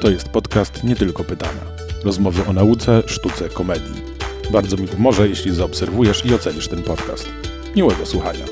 To jest podcast Nie Tylko Pytania. Rozmowy o nauce, sztuce, komedii. Bardzo mi pomoże, jeśli zaobserwujesz i ocenisz ten podcast. Miłego słuchania.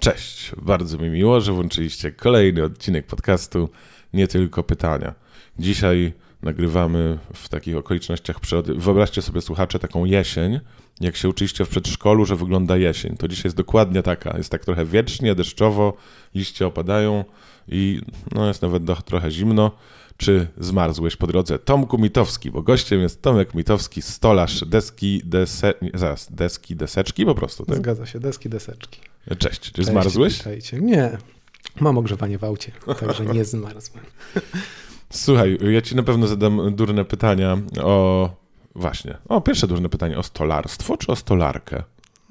Cześć, bardzo mi miło, że włączyliście kolejny odcinek podcastu Nie Tylko Pytania. Dzisiaj nagrywamy w takich okolicznościach przyrody. Wyobraźcie sobie, słuchacze, taką jesień, jak się uczyliście w przedszkolu, że wygląda jesień. To dzisiaj jest dokładnie taka. Jest tak trochę wiecznie, deszczowo, liście opadają i no jest nawet do, trochę zimno. Czy zmarzłeś po drodze? Tomku Mitowski, bo gościem jest Tomek Mitowski, stolarz deski, dese, nie, zaraz, deski, deseczki po prostu, tak? Zgadza się, deski, deseczki. Cześć, czy Cześć, zmarzłeś? Witajcie. Nie, mam ogrzewanie w aucie, także nie zmarzłem. Słuchaj, ja ci na pewno zadam durne pytania o... Właśnie, o pierwsze durne pytanie, o stolarstwo czy o stolarkę?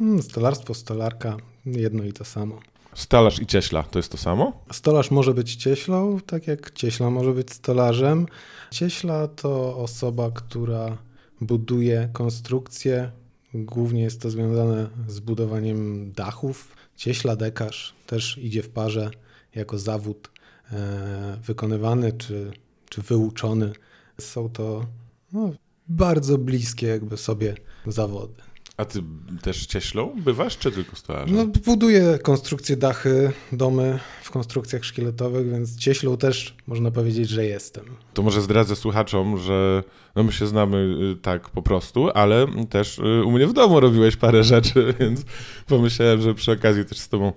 Mm, Stolarstwo, stolarka, jedno i to samo. Stolarz i cieśla to jest to samo? Stolarz może być cieślą, tak jak cieśla może być stolarzem. Cieśla to osoba, która buduje konstrukcje. Głównie jest to związane z budowaniem dachów. Cieśla, dekarz też idzie w parze jako zawód e, wykonywany czy, czy wyuczony. Są to no, bardzo bliskie jakby sobie zawody. A ty też cieślą bywasz, czy tylko stolarzem? No, buduję konstrukcje dachy, domy w konstrukcjach szkieletowych, więc cieślą też można powiedzieć, że jestem. To może zdradzę słuchaczom, że no my się znamy y, tak po prostu, ale też y, u mnie w domu robiłeś parę rzeczy, więc pomyślałem, że przy okazji też z tobą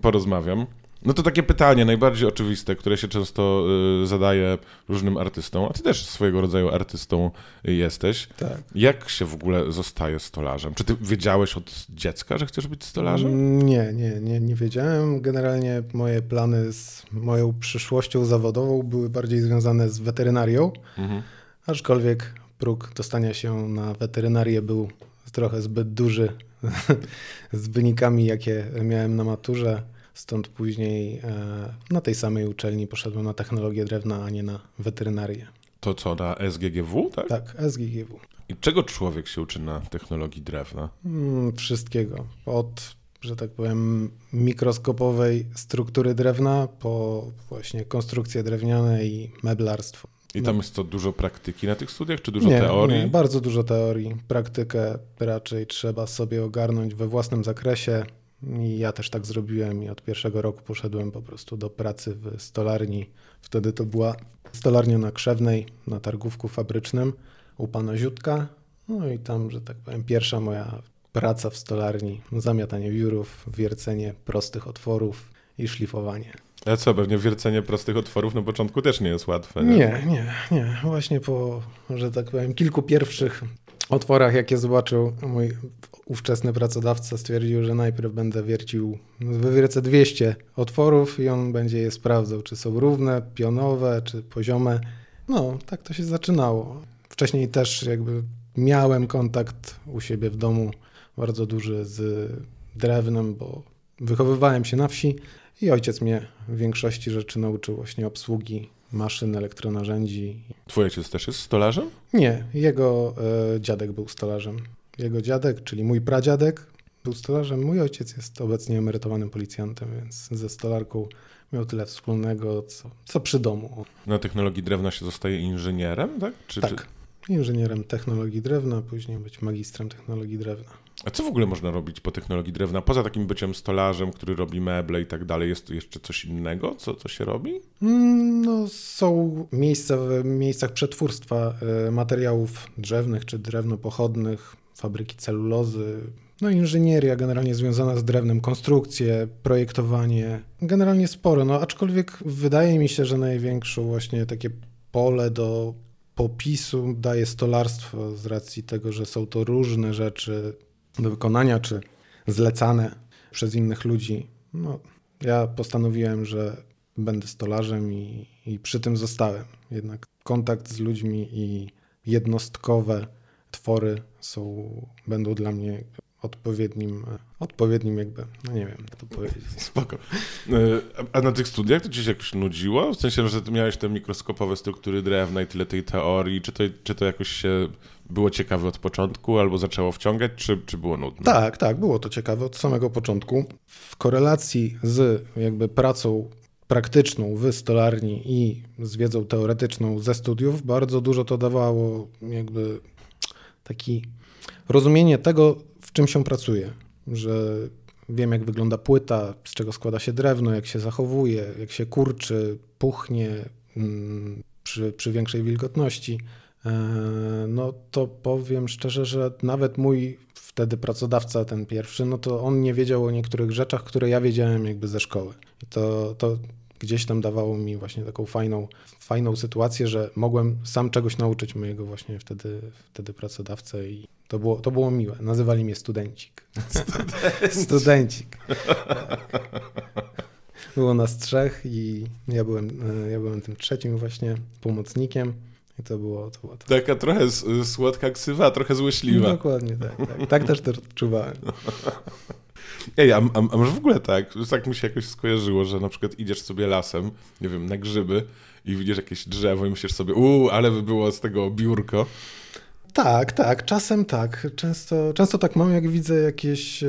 porozmawiam. No to takie pytanie najbardziej oczywiste, które się często y, zadaje różnym artystom, a ty też swojego rodzaju artystą y, jesteś. Tak. Jak się w ogóle zostaje stolarzem? Czy ty wiedziałeś od dziecka, że chcesz być stolarzem? Mm, Nie, nie, nie, nie wiedziałem. Generalnie moje plany z moją przyszłością zawodową były bardziej związane z weterynarią, Mhm. aczkolwiek próg dostania się na weterynarię był trochę zbyt duży z wynikami, jakie miałem na maturze. Stąd później e, na tej samej uczelni poszedłem na technologię drewna, a nie na weterynarię. To co, na SGGW, tak? Tak, SGGW. I czego człowiek się uczy na technologii drewna? Mm, Wszystkiego. Od, że tak powiem, mikroskopowej struktury drewna po właśnie konstrukcje drewniane i meblarstwo. I tam jest to dużo praktyki na tych studiach, czy dużo nie, teorii? Nie, bardzo dużo teorii. Praktykę raczej trzeba sobie ogarnąć we własnym zakresie. I ja też tak zrobiłem i od pierwszego roku poszedłem po prostu do pracy w stolarni. Wtedy to była stolarnia na Krzewnej, na targówku fabrycznym u pana Ziutka. No i tam, że tak powiem, pierwsza moja praca w stolarni. Zamiatanie wiórów, wiercenie prostych otworów i szlifowanie. A co, pewnie wiercenie prostych otworów na początku też nie jest łatwe. Nie? Nie, nie, nie. Właśnie po, że tak powiem, kilku pierwszych otworach, jakie zobaczył mój ówczesny pracodawca, stwierdził, że najpierw będę wiercił, wywiercę 200 otworów i on będzie je sprawdzał, czy są równe, pionowe, czy poziome. No, tak to się zaczynało. Wcześniej też jakby miałem kontakt u siebie w domu bardzo duży z drewnem, bo wychowywałem się na wsi i ojciec mnie w większości rzeczy nauczył właśnie obsługi maszyn, elektronarzędzi. Twój ojciec też jest stolarzem? Nie, jego e, dziadek był stolarzem. Jego dziadek, czyli mój pradziadek, był stolarzem. Mój ojciec jest obecnie emerytowanym policjantem, więc ze stolarką miał tyle wspólnego, co, co przy domu. Na technologii drewna się zostaje inżynierem, tak? Czy, tak, inżynierem technologii drewna, później być magistrem technologii drewna. A co w ogóle można robić po technologii drewna? Poza takim byciem stolarzem, który robi meble i tak dalej, jest tu jeszcze coś innego, co, co się robi? Mm, No, są miejsca w miejscach przetwórstwa e, materiałów drzewnych czy drewnopochodnych, fabryki celulozy, no inżynieria generalnie związana z drewnem, konstrukcje, projektowanie, generalnie sporo, no aczkolwiek wydaje mi się, że największą właśnie takie pole do popisu daje stolarstwo z racji tego, że są to różne rzeczy do wykonania czy zlecane przez innych ludzi. No, ja postanowiłem, że będę stolarzem i, i przy tym zostałem. Jednak kontakt z ludźmi i jednostkowe twory są, będą dla mnie odpowiednim, odpowiednim jakby, no nie wiem jak to powiedzieć. Spoko. E, A na tych studiach to ci się jakoś nudziło? W sensie, że ty miałeś te mikroskopowe struktury drewna i tyle tej teorii. Czy to, czy to jakoś się było ciekawe od początku albo zaczęło wciągać, czy, czy było nudne? Tak, tak, było to ciekawe od samego początku. W korelacji z jakby pracą praktyczną w stolarni i z wiedzą teoretyczną ze studiów, bardzo dużo to dawało jakby taki rozumienie tego, w czym się pracuje, że wiem jak wygląda płyta, z czego składa się drewno, jak się zachowuje, jak się kurczy, puchnie mm, przy, przy większej wilgotności. E, no to powiem szczerze, że nawet mój wtedy pracodawca, ten pierwszy, no to on nie wiedział o niektórych rzeczach, które ja wiedziałem jakby ze szkoły. I to, to gdzieś tam dawało mi właśnie taką fajną, fajną sytuację, że mogłem sam czegoś nauczyć mojego właśnie wtedy, wtedy pracodawcę i to było, to było miłe. Nazywali mnie studencik. Studencik. Było nas trzech i ja byłem, ja byłem tym trzecim właśnie pomocnikiem. I to było, to było to. Taka trochę słodka ksywa, trochę złośliwa. No, dokładnie, tak, tak. Tak też to odczuwałem. Ej, a, a, a może w ogóle tak, tak mi się jakoś skojarzyło, że na przykład idziesz sobie lasem, nie wiem, na grzyby i widzisz jakieś drzewo i myślisz sobie, uuu, ale by było z tego biurko. Tak, tak, czasem tak. Często, często tak mam, jak widzę jakieś e,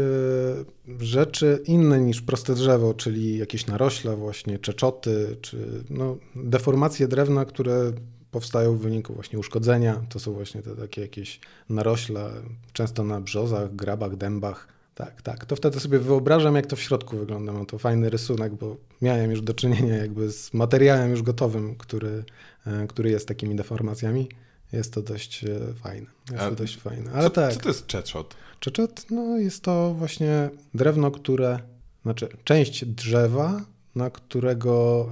rzeczy inne niż proste drzewo, czyli jakieś narośla właśnie, czeczoty, czy no, deformacje drewna, które powstają w wyniku właśnie uszkodzenia. To są właśnie te takie jakieś narośla, często na brzozach, grabach, dębach. Tak, tak. To wtedy sobie wyobrażam, jak to w środku wygląda. Mam to fajny rysunek, bo miałem już do czynienia jakby z materiałem już gotowym, który, e, który jest takimi deformacjami. Jest to dość e, fajne. Jest to dość fajne. Ale co, tak. Co to jest czeczot? Czeczot no, jest to właśnie drewno, które, znaczy część drzewa, na którego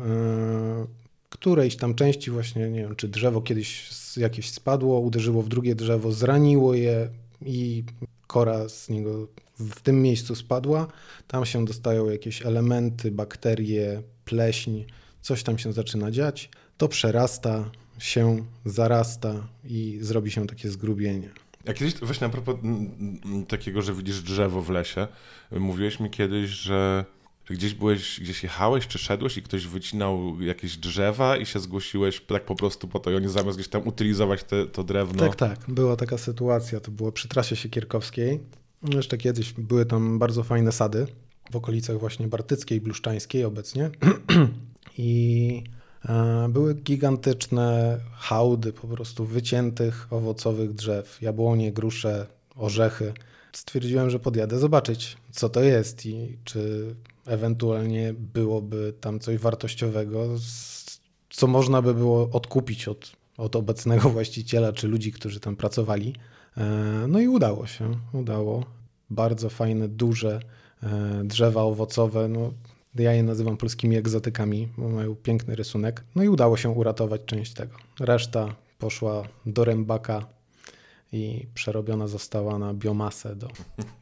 yy, którejś tam części właśnie, nie wiem, czy drzewo kiedyś jakieś spadło, uderzyło w drugie drzewo, zraniło je i kora z niego w tym miejscu spadła. Tam się dostają jakieś elementy, bakterie, pleśń, coś tam się zaczyna dziać. To przerasta, się zarasta i zrobi się takie zgrubienie. A kiedyś, właśnie a propos takiego, że widzisz drzewo w lesie, mówiłeś mi kiedyś, że, gdzieś byłeś, gdzieś jechałeś czy szedłeś i ktoś wycinał jakieś drzewa i się zgłosiłeś tak po prostu po to i oni zamiast gdzieś tam utylizować te, to drewno. Tak, tak. Była taka sytuacja. To było przy trasie Siekierkowskiej. Jeszcze kiedyś były tam bardzo fajne sady w okolicach właśnie Bartyckiej, Bluszczańskiej obecnie. I E, były gigantyczne hałdy po prostu wyciętych owocowych drzew, jabłonie, grusze, orzechy. Stwierdziłem, że podjadę zobaczyć, co to jest i czy ewentualnie byłoby tam coś wartościowego, co można by było odkupić od, od obecnego właściciela czy ludzi, którzy tam pracowali. E, no i udało się, udało. Bardzo fajne, duże e, drzewa owocowe. No, ja je nazywam polskimi egzotykami, bo mają piękny rysunek. No i udało się uratować część tego. Reszta poszła do rębaka i przerobiona została na biomasę do,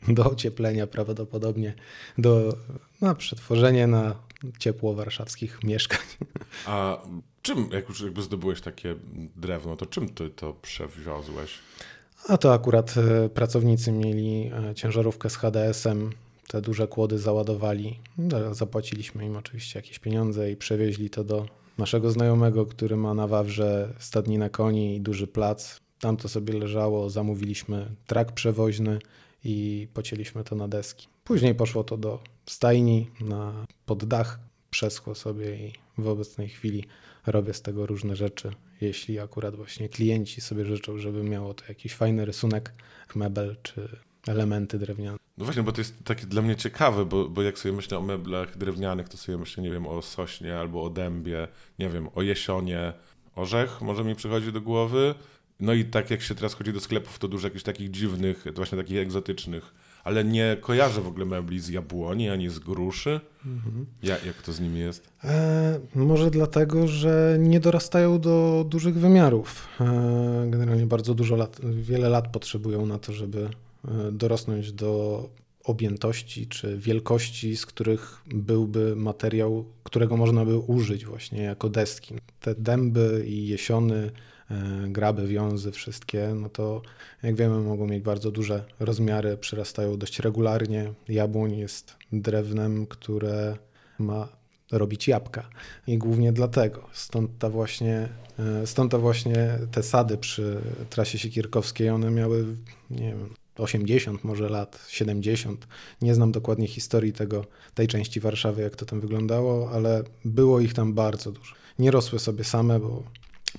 do ocieplenia prawdopodobnie, do na przetworzenie na ciepło warszawskich mieszkań. A czym, jak już jakby zdobyłeś takie drewno, to czym ty to przewiozłeś? A to akurat e, pracownicy mieli e, ciężarówkę z HDS-em te duże kłody załadowali. No, zapłaciliśmy im oczywiście jakieś pieniądze i przewieźli to do naszego znajomego, który ma na Wawrze stadninę koni i duży plac. Tam to sobie leżało, zamówiliśmy trak przewoźny i pocięliśmy to na deski. Później poszło to do stajni na pod dach, przeschło sobie i w obecnej chwili robię z tego różne rzeczy. Jeśli akurat właśnie klienci sobie życzą, żeby miało to jakiś fajny rysunek, mebel czy elementy drewniane. No właśnie, bo to jest takie dla mnie ciekawe, bo, bo jak sobie myślę o meblach drewnianych, to sobie myślę, nie wiem, o sośnie albo o dębie, nie wiem, o jesionie. Orzech może mi przychodzi do głowy. No i tak jak się teraz chodzi do sklepów, to dużo jakichś takich dziwnych, właśnie takich egzotycznych, ale nie kojarzę w ogóle mebli z jabłoni ani z gruszy. Mhm. Ja, jak to z nimi jest? E, może dlatego, że nie dorastają do dużych wymiarów. E, generalnie bardzo dużo lat, wiele lat potrzebują na to, żeby E, dorosnąć do objętości czy wielkości, z których byłby materiał, którego można by użyć właśnie jako deski. Te dęby i jesiony, graby, wiązy, wszystkie, no to jak wiemy mogą mieć bardzo duże rozmiary, przyrastają dość regularnie. Jabłoń jest drewnem, które ma robić jabłka i głównie dlatego. Stąd ta właśnie, e, stąd ta właśnie te sady przy trasie Sikierkowskiej, one miały, nie wiem, 80 może lat, 70. Nie znam dokładnie historii tego, tej części Warszawy, jak to tam wyglądało, ale było ich tam bardzo dużo. Nie rosły sobie same, bo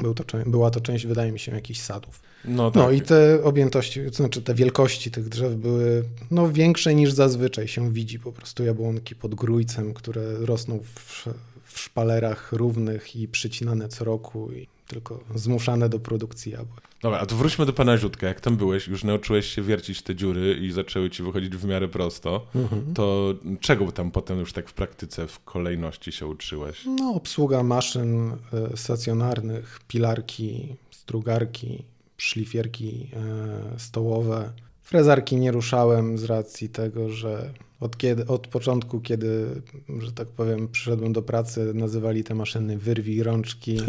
był to, była to część, wydaje mi się, jakichś sadów. No, tak. no i te objętości, to znaczy te wielkości tych drzew były no, większe niż zazwyczaj się widzi. Po prostu jabłonki pod grójcem, które rosną w, w szpalerach równych i przycinane co roku i tylko zmuszane do produkcji jabłek. Dobra, a to wróćmy do pana Ziutka. Jak tam byłeś, już nauczyłeś się wiercić te dziury i zaczęły ci wychodzić w miarę prosto, mhm. to czego tam potem już tak w praktyce, w kolejności się uczyłeś? No, obsługa maszyn e, stacjonarnych, pilarki, strugarki, szlifierki e, stołowe. Frezarki nie ruszałem z racji tego, że od, kiedy, od początku, kiedy, że tak powiem, przyszedłem do pracy, nazywali te maszyny wyrwij rączki.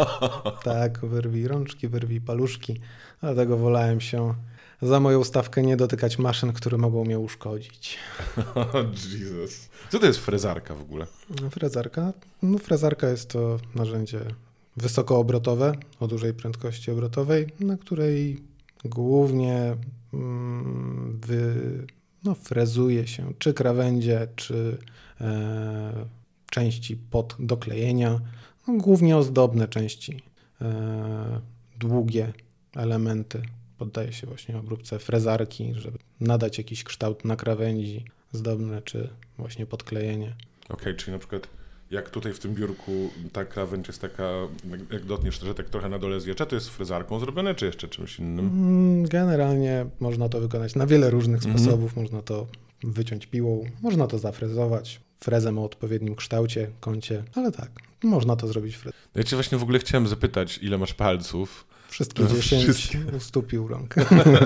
tak, wyrwij rączki, wyrwij paluszki. Dlatego wolałem się za moją stawkę nie dotykać maszyn, które mogą mnie uszkodzić. Jesus. Co to jest frezarka w ogóle? Frezarka? No, frezarka jest to narzędzie wysokoobrotowe, o dużej prędkości obrotowej, na której głównie mm, wy, no, frezuje się czy krawędzie, czy e, części pod doklejenia, no, głównie ozdobne części, e, długie elementy poddaje się właśnie obróbce frezarki, żeby nadać jakiś kształt na krawędzi zdobne, czy właśnie podklejenie. Okej, okay, czyli na przykład jak tutaj w tym biurku ta krawędź jest taka, jak dotniesz, że tak trochę na dole zjeżdża, to jest fryzarką zrobione, czy jeszcze czymś innym? Mm, generalnie można to wykonać na wiele różnych mhm. sposobów. Można to wyciąć piłą, można to zafrezować frezem o odpowiednim kształcie, kącie, ale tak, można to zrobić frezem. Ja cię właśnie w ogóle chciałem zapytać, ile masz palców? Wszystkie dziesięć Wszystkie... u stóp i u rąk.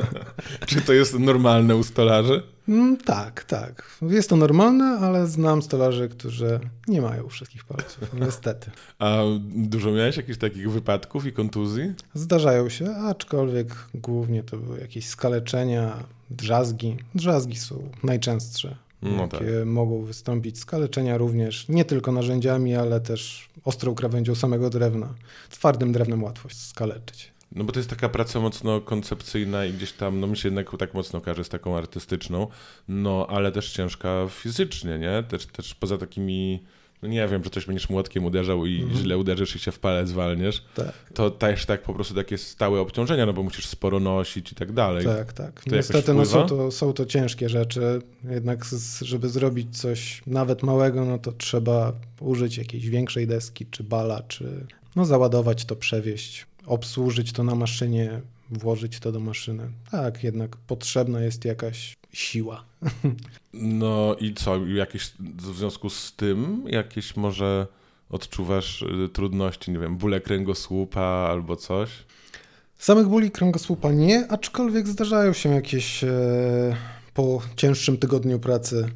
Czy to jest normalne u stolarzy? Mm, tak, tak. Jest to normalne, ale znam stolarzy, którzy nie mają wszystkich palców, niestety. A dużo miałeś jakichś takich wypadków i kontuzji? Zdarzają się, aczkolwiek głównie to były jakieś skaleczenia, drzazgi. Drzazgi są najczęstsze. No tak. mogą wystąpić. Skaleczenia również, nie tylko narzędziami, ale też ostrą krawędzią samego drewna. Twardym drewnem łatwo skaleczyć. No bo to jest taka praca mocno koncepcyjna i gdzieś tam, no mi się jednak tak mocno każe z taką artystyczną, no ale też ciężka fizycznie, nie? Też, też poza takimi, no nie wiem, że coś będziesz młotkiem uderzał i mhm. źle uderzysz i się w palec zwalniesz, tak. to też tak po prostu takie stałe obciążenia, no bo musisz sporo nosić i tak dalej. Tak, tak. To Niestety no, są, to, są to ciężkie rzeczy, jednak żeby zrobić coś nawet małego, no to trzeba użyć jakiejś większej deski, czy bala, czy no załadować to, przewieźć obsłużyć to na maszynie, włożyć to do maszyny. Tak, jednak potrzebna jest jakaś siła. No i co, jakieś w związku z tym, jakieś może odczuwasz y, trudności, nie wiem, bóle kręgosłupa albo coś? Samych bóli kręgosłupa nie, aczkolwiek zdarzają się jakieś e, po cięższym tygodniu pracy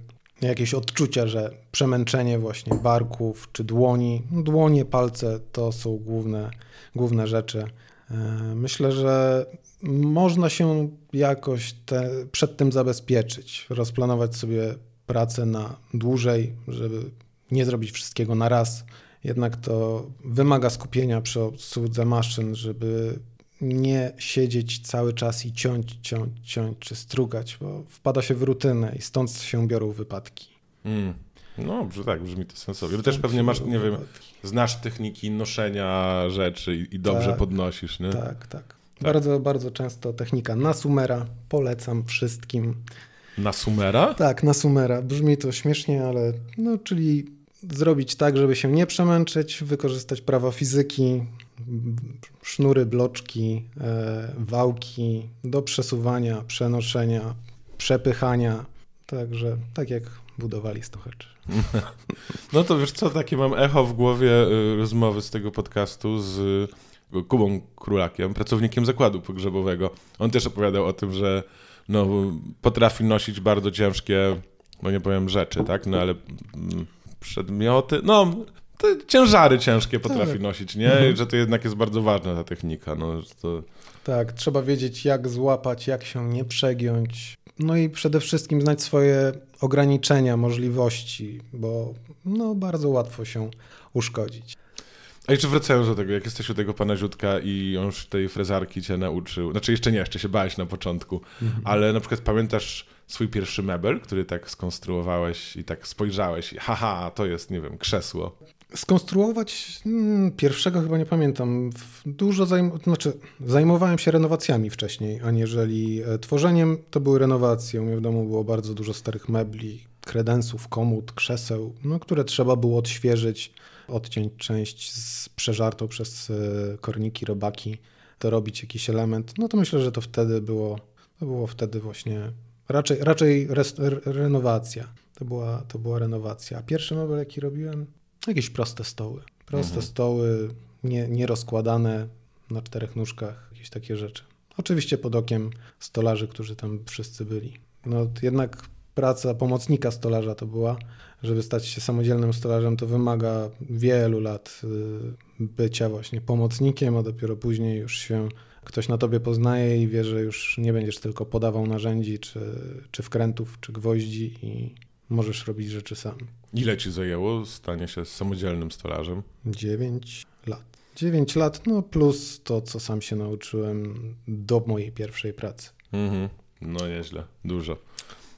jakieś odczucia, że przemęczenie właśnie barków czy dłoni, dłonie, palce to są główne główne rzeczy. E, myślę, że można się jakoś te, przed tym zabezpieczyć, rozplanować sobie pracę na dłużej, żeby nie zrobić wszystkiego na raz. Jednak to wymaga skupienia przy obsłudze maszyn, żeby nie siedzieć cały czas i ciąć, ciąć, ciąć czy strugać, bo wpada się w rutynę i stąd się biorą wypadki. Mm. No, tak, brzmi to sensownie. Ty też pewnie masz, nie wiem, znasz techniki noszenia rzeczy i, dobrze tak, podnosisz, nie? Tak, tak, tak. Bardzo, bardzo często technika na sumera. Polecam wszystkim. Na sumera? Tak, na sumera. Brzmi to śmiesznie, ale no, czyli zrobić tak, żeby się nie przemęczyć, wykorzystać prawa fizyki, sznury, bloczki, e, wałki do przesuwania, przenoszenia, przepychania. Także tak jak budowali stocheczy. No to wiesz co, takie mam echo w głowie y, rozmowy z tego podcastu z Kubą Królakiem, pracownikiem zakładu pogrzebowego. On też opowiadał o tym, że no, potrafi nosić bardzo ciężkie, no nie powiem rzeczy, tak, no ale mm, przedmioty, no te ciężary ciężkie potrafi tak. nosić, nie? Mhm. Że to jednak jest bardzo ważna ta technika, no, to... Tak, trzeba wiedzieć jak złapać, jak się nie przegiąć, no i przede wszystkim znać swoje ograniczenia, możliwości, bo no, bardzo łatwo się uszkodzić. A jeszcze wracając do tego, jak jesteś u tego pana Ziutka i on już tej frezarki cię nauczył, znaczy jeszcze nie, jeszcze się bałeś na początku, mhm. ale na przykład pamiętasz swój pierwszy mebel, który tak skonstruowałeś i tak spojrzałeś i haha, to jest, nie wiem, krzesło. Skonstruować hmm, pierwszego chyba nie pamiętam. Dużo zajm znaczy, zajmowałem się renowacjami wcześniej, aniżeli e, tworzeniem. To były renowacje. U mnie w domu było bardzo dużo starych mebli, kredensów, komód, krzeseł, no, które trzeba było odświeżyć, odciąć część z przeżartą przez e, korniki, robaki, dorobić jakiś element. No to myślę, że to wtedy było, to było wtedy właśnie raczej, raczej renowacja. To była, to była renowacja. A pierwszy mebel, jaki robiłem, Jakieś proste stoły. Proste mhm. stoły, nie, nie rozkładane na czterech nóżkach, jakieś takie rzeczy. Oczywiście pod okiem stolarzy, którzy tam wszyscy byli. No jednak praca pomocnika stolarza to była, żeby stać się samodzielnym stolarzem, to wymaga wielu lat y, bycia właśnie pomocnikiem, a dopiero później już się ktoś na tobie poznaje i wie, że już nie będziesz tylko podawał narzędzi, czy, czy wkrętów, czy gwoździ i możesz robić rzeczy sam. Ile ci zajęło stanie się samodzielnym stolarzem? 9 lat. 9 lat, no plus to, co sam się nauczyłem do mojej pierwszej pracy. Mhm. No nieźle, dużo.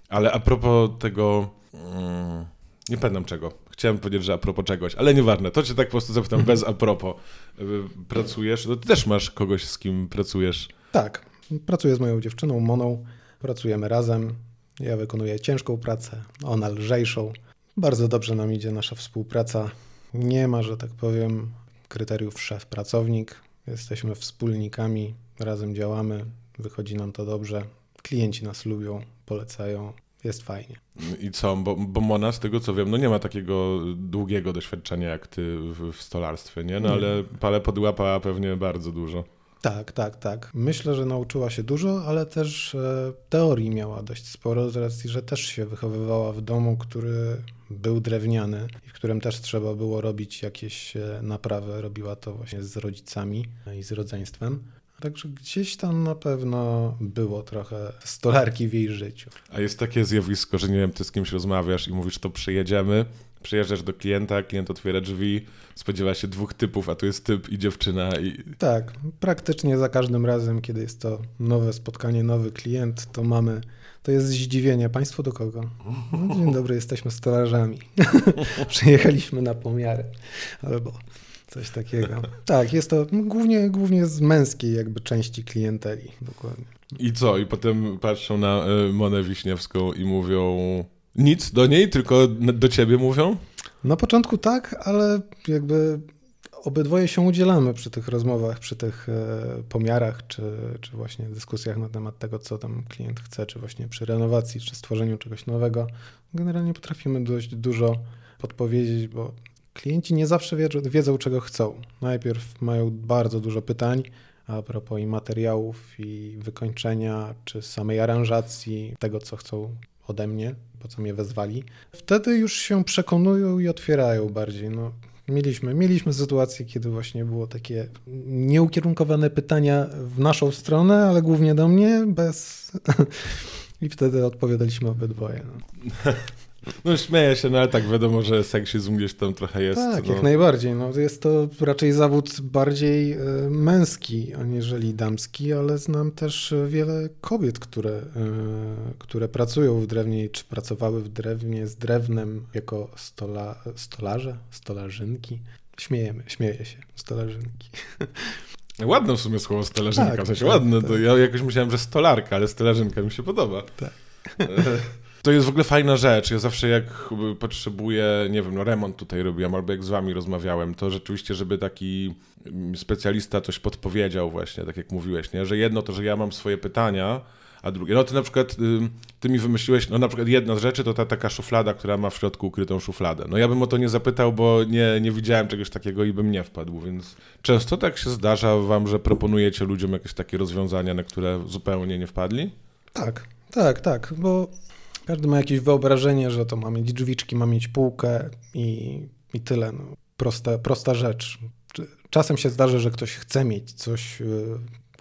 Ale a propos tego, mm, nie pamiętam czego. Chciałem powiedzieć, że a propos czegoś, ale nieważne. To cię tak po prostu zapytam bez a propos. Y, pracujesz, no ty też masz kogoś, z kim pracujesz. Tak, pracuję z moją dziewczyną Moną, pracujemy razem. Ja wykonuję ciężką pracę, ona lżejszą. Bardzo dobrze nam idzie nasza współpraca. Nie ma, że tak powiem, kryteriów szef-pracownik. Jesteśmy wspólnikami, razem działamy, wychodzi nam to dobrze. Klienci nas lubią, polecają, jest fajnie. I co, bo, bo Mona, z tego co wiem, no nie ma takiego długiego doświadczenia jak ty w, w stolarstwie, nie? No nie. ale pale podłapała pewnie bardzo dużo. Tak, tak, tak. Myślę, że nauczyła się dużo, ale też e, teorii miała dość sporo, z racji, że też się wychowywała w domu, który był drewniany i w którym też trzeba było robić jakieś e, naprawy. Robiła to właśnie z rodzicami i z rodzeństwem. Także gdzieś tam na pewno było trochę stolarki w jej życiu. A jest takie zjawisko, że nie wiem, ty z kimś rozmawiasz i mówisz, to przyjedziemy, przyjeżdżasz do klienta, klient otwiera drzwi, spodziewa się dwóch typów, a tu jest typ i dziewczyna. I... Tak, praktycznie za każdym razem, kiedy jest to nowe spotkanie, nowy klient, to mamy, to jest zdziwienie. Państwo do kogo? No, dzień dobry, jesteśmy stolarzami. Przyjechaliśmy na pomiary. Albo coś takiego. Tak, jest to głównie, głównie z męskiej jakby części klienteli, dokładnie. I co? I potem patrzą na y, Monę Wiśniewską i mówią nic do niej, tylko do ciebie mówią? Na początku tak, ale jakby obydwoje się udzielamy przy tych rozmowach, przy tych e, pomiarach, czy, czy właśnie dyskusjach na temat tego, co tam klient chce, czy właśnie przy renowacji, czy stworzeniu czegoś nowego. Generalnie potrafimy dość dużo podpowiedzieć, bo klienci nie zawsze wiedzą, wiedzą czego chcą. Najpierw mają bardzo dużo pytań a propos i materiałów, i wykończenia, czy samej aranżacji, tego, co chcą ode mnie, po co mnie wezwali. Wtedy już się przekonują i otwierają bardziej. No, mieliśmy, mieliśmy sytuację, kiedy właśnie było takie nieukierunkowane pytania w naszą stronę, ale głównie do mnie, bez... I wtedy odpowiadaliśmy obydwoje. No. No śmieję się, no ale tak wiadomo, że seksizm gdzieś tam trochę jest. Tak, no. jak najbardziej. No, jest to raczej zawód bardziej e, męski, aniżeli damski, ale znam też wiele kobiet, które, e, które pracują w drewnie, czy pracowały w drewnie z drewnem jako stola, stolarze, stolarzynki. Śmiejemy, śmieję się, stolarzynki. Ładne w sumie słowo stolarzynka, tak, w sensie tak, ładne. Tak. Ja jakoś myślałem, że stolarka, ale stolarzynka mi się podoba. Tak. To jest w ogóle fajna rzecz. Ja zawsze jak potrzebuję, nie wiem, no remont tutaj robiłem, albo jak z wami rozmawiałem, to rzeczywiście, żeby taki mm, specjalista coś podpowiedział właśnie, tak jak mówiłeś, nie? że jedno to, że ja mam swoje pytania, a drugie, no ty na przykład, ty mi wymyśliłeś, no na przykład jedna z rzeczy to ta taka szuflada, która ma w środku ukrytą szufladę. No ja bym o to nie zapytał, bo nie, nie widziałem czegoś takiego i bym nie wpadł, więc często tak się zdarza wam, że proponujecie ludziom jakieś takie rozwiązania, na które zupełnie nie wpadli? Tak, tak, tak, bo każdy ma jakieś wyobrażenie, że to ma mieć drzwiczki, ma mieć półkę i, i tyle. No, prosta, prosta rzecz. Czasem się zdarza, że ktoś chce mieć coś y,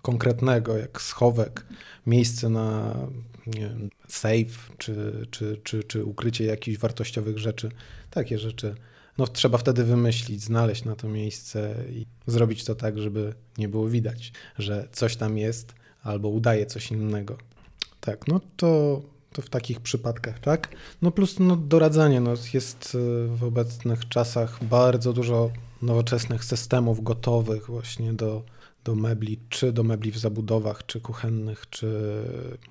konkretnego, jak schowek, miejsce na wiem, safe, czy, czy, czy, czy ukrycie jakichś wartościowych rzeczy. Takie rzeczy no trzeba wtedy wymyślić, znaleźć na to miejsce i zrobić to tak, żeby nie było widać, że coś tam jest albo udaje coś innego. Tak, no to, to w takich przypadkach, tak? No plus no, doradzanie, no jest y, w obecnych czasach bardzo dużo nowoczesnych systemów gotowych właśnie do, do mebli, czy do mebli w zabudowach, czy kuchennych, czy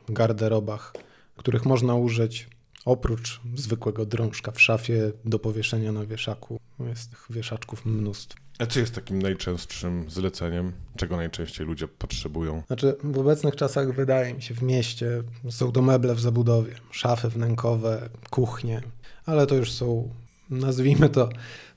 garderobach, których można użyć oprócz zwykłego drążka w szafie do powieszenia na wieszaku. Jest tych wieszaczków mnóstwo. A co jest takim najczęstszym zleceniem? Czego najczęściej ludzie potrzebują? Znaczy, w obecnych czasach, wydaje mi się, w mieście są to meble w zabudowie, szafy wnękowe, kuchnie, ale to już są, nazwijmy to,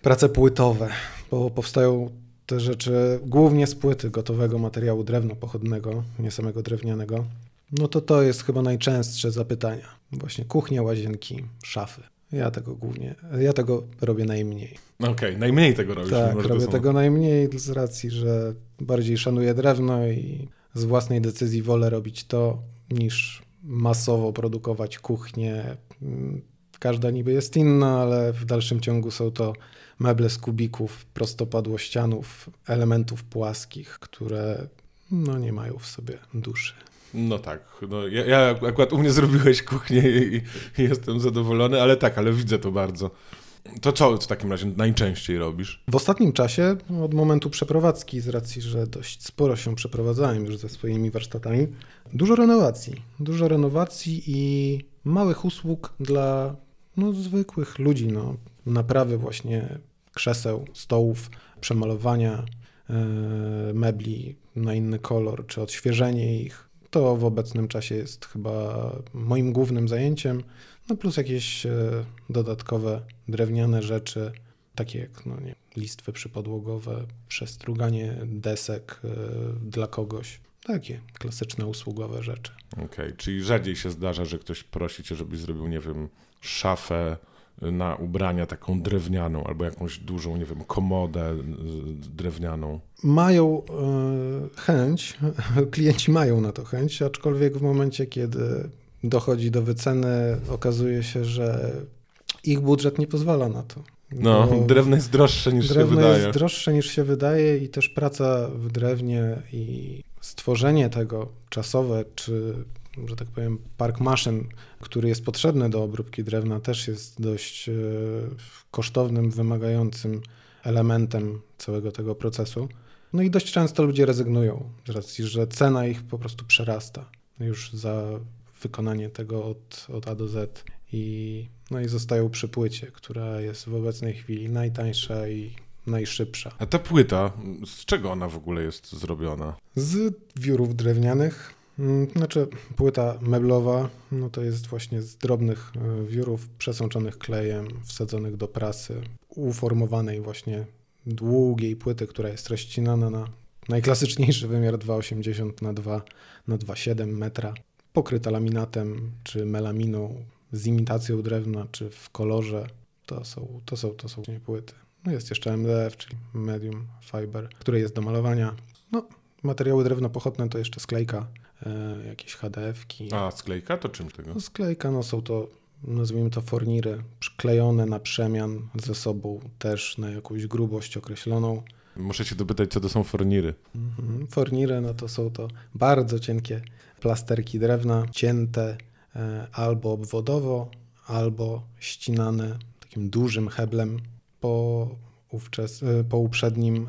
prace płytowe, bo powstają te rzeczy głównie z płyty gotowego materiału drewno pochodnego, nie samego drewnianego. No to to jest chyba najczęstsze zapytania. Właśnie kuchnia, łazienki, szafy. Ja tego głównie, ja tego robię najmniej. Okej, okay, najmniej tego robisz. Tak, robię tego najmniej z racji, że bardziej szanuję drewno i z własnej decyzji wolę robić to, niż masowo produkować kuchnię. Każda niby jest inna, ale w dalszym ciągu są to meble z kubików, prostopadłościanów, elementów płaskich, które no, nie mają w sobie duszy. No tak, no, ja, ja akurat u mnie zrobiłeś kuchnię i, i, jestem zadowolony, ale tak, ale widzę to bardzo. To co w takim razie najczęściej robisz? W ostatnim czasie, od momentu przeprowadzki, z racji, że dość sporo się przeprowadzałem już ze swoimi warsztatami, dużo renowacji. Dużo renowacji i małych usług dla no, zwykłych ludzi. No. Naprawy właśnie krzeseł, stołów, przemalowania e, mebli na inny kolor, czy odświeżenie ich. To w obecnym czasie jest chyba moim głównym zajęciem. No plus jakieś e, dodatkowe drewniane rzeczy, takie jak no nie, listwy przypodłogowe, przestruganie desek e, dla kogoś. Takie klasyczne usługowe rzeczy. Okej, okay, czyli rzadziej się zdarza, że ktoś prosi cię, żebyś zrobił, nie wiem, szafę na ubrania taką drewnianą albo jakąś dużą, nie wiem, komodę drewnianą? Mają e, chęć, klienci mają na to chęć, aczkolwiek w momencie, kiedy dochodzi do wyceny, okazuje się, że ich budżet nie pozwala na to. No, drewno jest droższe niż się wydaje. Drewno jest droższe niż się wydaje i też praca w drewnie i stworzenie tego czasowe czy że tak powiem, park maszyn, który jest potrzebny do obróbki drewna, też jest dość e, kosztownym, wymagającym elementem całego tego procesu. No i dość często ludzie rezygnują z racji, że cena ich po prostu przerasta już za wykonanie tego od, od A do Z i, no i zostają przy płycie, która jest w obecnej chwili najtańsza i najszybsza. A ta płyta, z czego ona w ogóle jest zrobiona? Z wiórów drewnianych, znaczy, płyta meblowa, no to jest właśnie z drobnych e, wiórów przesączonych klejem, wsadzonych do prasy, uformowanej właśnie długiej płyty, która jest rozcinana na najklasyczniejszy wymiar 2,80 na 2 na 2,7 metra, pokryta laminatem czy melaminą z imitacją drewna, czy w kolorze. To są, to są, to są płyty. No jest jeszcze MDF, czyli medium fiber, który jest do malowania. No, materiały drewno pochodne to jeszcze sklejka jakieś HDF-ki. A sklejka to czym tego? No, sklejka no są to, nazwijmy to forniry, przyklejone na przemian ze sobą też na jakąś grubość określoną. Muszę się dopytać, co to są forniry. Mhm. Forniry no to są to bardzo cienkie plasterki drewna, cięte e, albo obwodowo, albo ścinane takim dużym heblem po, ówczes, e, po uprzednim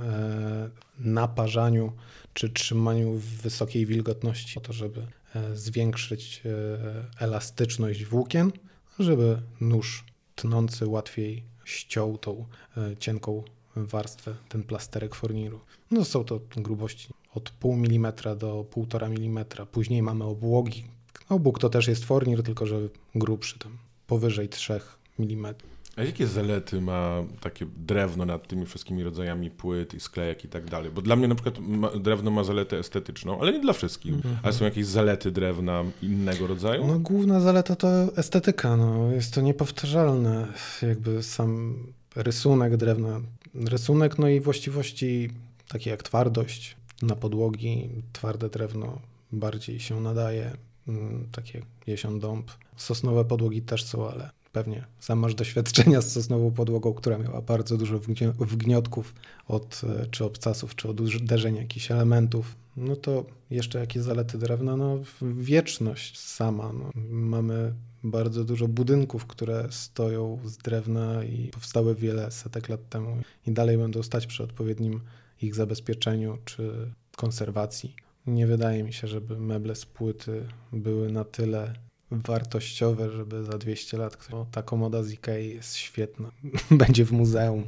naparzaniu czy trzymaniu wysokiej wilgotności, po to, żeby e, zwiększyć e, elastyczność włókien, żeby nóż tnący łatwiej ściął tą e, cienką warstwę, ten plasterek forniru. No są to grubości od pół milimetra do półtora milimetra. Później mamy obłogi. Obłóg to też jest fornir, tylko że grubszy, tam powyżej 3 mm. A jakie zalety ma takie drewno nad tymi wszystkimi rodzajami płyt i sklejek i tak dalej? Bo dla mnie na przykład ma, drewno ma zaletę estetyczną, ale nie dla wszystkich. -hmm. Ale są jakieś zalety drewna innego rodzaju? No główna zaleta to estetyka. No. Jest to niepowtarzalne, jakby sam rysunek drewna. Rysunek, no i właściwości takie jak twardość na podłogi. Twarde drewno bardziej się nadaje, mm, takie jesion dąb. Sosnowe podłogi też są, ale pewnie sam masz doświadczenia z sosnową podłogą, która miała bardzo dużo wgniotków od, e, czy obcasów, czy od uderzenia jakichś elementów, no to jeszcze jakie zalety drewna? No wieczność sama. No, mamy bardzo dużo budynków, które stoją z drewna i powstały wiele setek lat temu i dalej będą stać przy odpowiednim ich zabezpieczeniu czy konserwacji. Nie wydaje mi się, żeby meble z płyty były na tyle wartościowe, żeby za 200 lat ta komoda z Ikei jest świetna. Będzie w muzeum.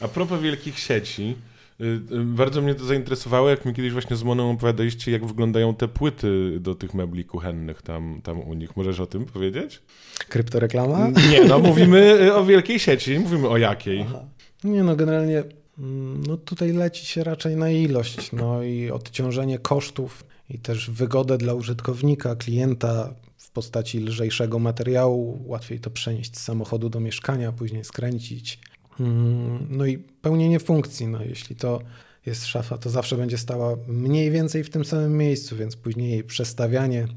A propos wielkich sieci, y, y, bardzo mnie to zainteresowało, jak mi kiedyś właśnie z Moną opowiadaliście, jak wyglądają te płyty do tych mebli kuchennych tam, tam u nich. Możesz o tym powiedzieć? Kryptoreklama? Nie, no mówimy y, o wielkiej sieci, nie mówimy o jakiej. Aha. Nie no, generalnie mm, no tutaj leci się raczej na ilość, no i odciążenie kosztów i też wygodę dla użytkownika, klienta w postaci lżejszego materiału. Łatwiej to przenieść z samochodu do mieszkania, później skręcić. Mm, no i pełnienie funkcji. No, jeśli to jest szafa, to zawsze będzie stała mniej więcej w tym samym miejscu, więc później jej przestawianie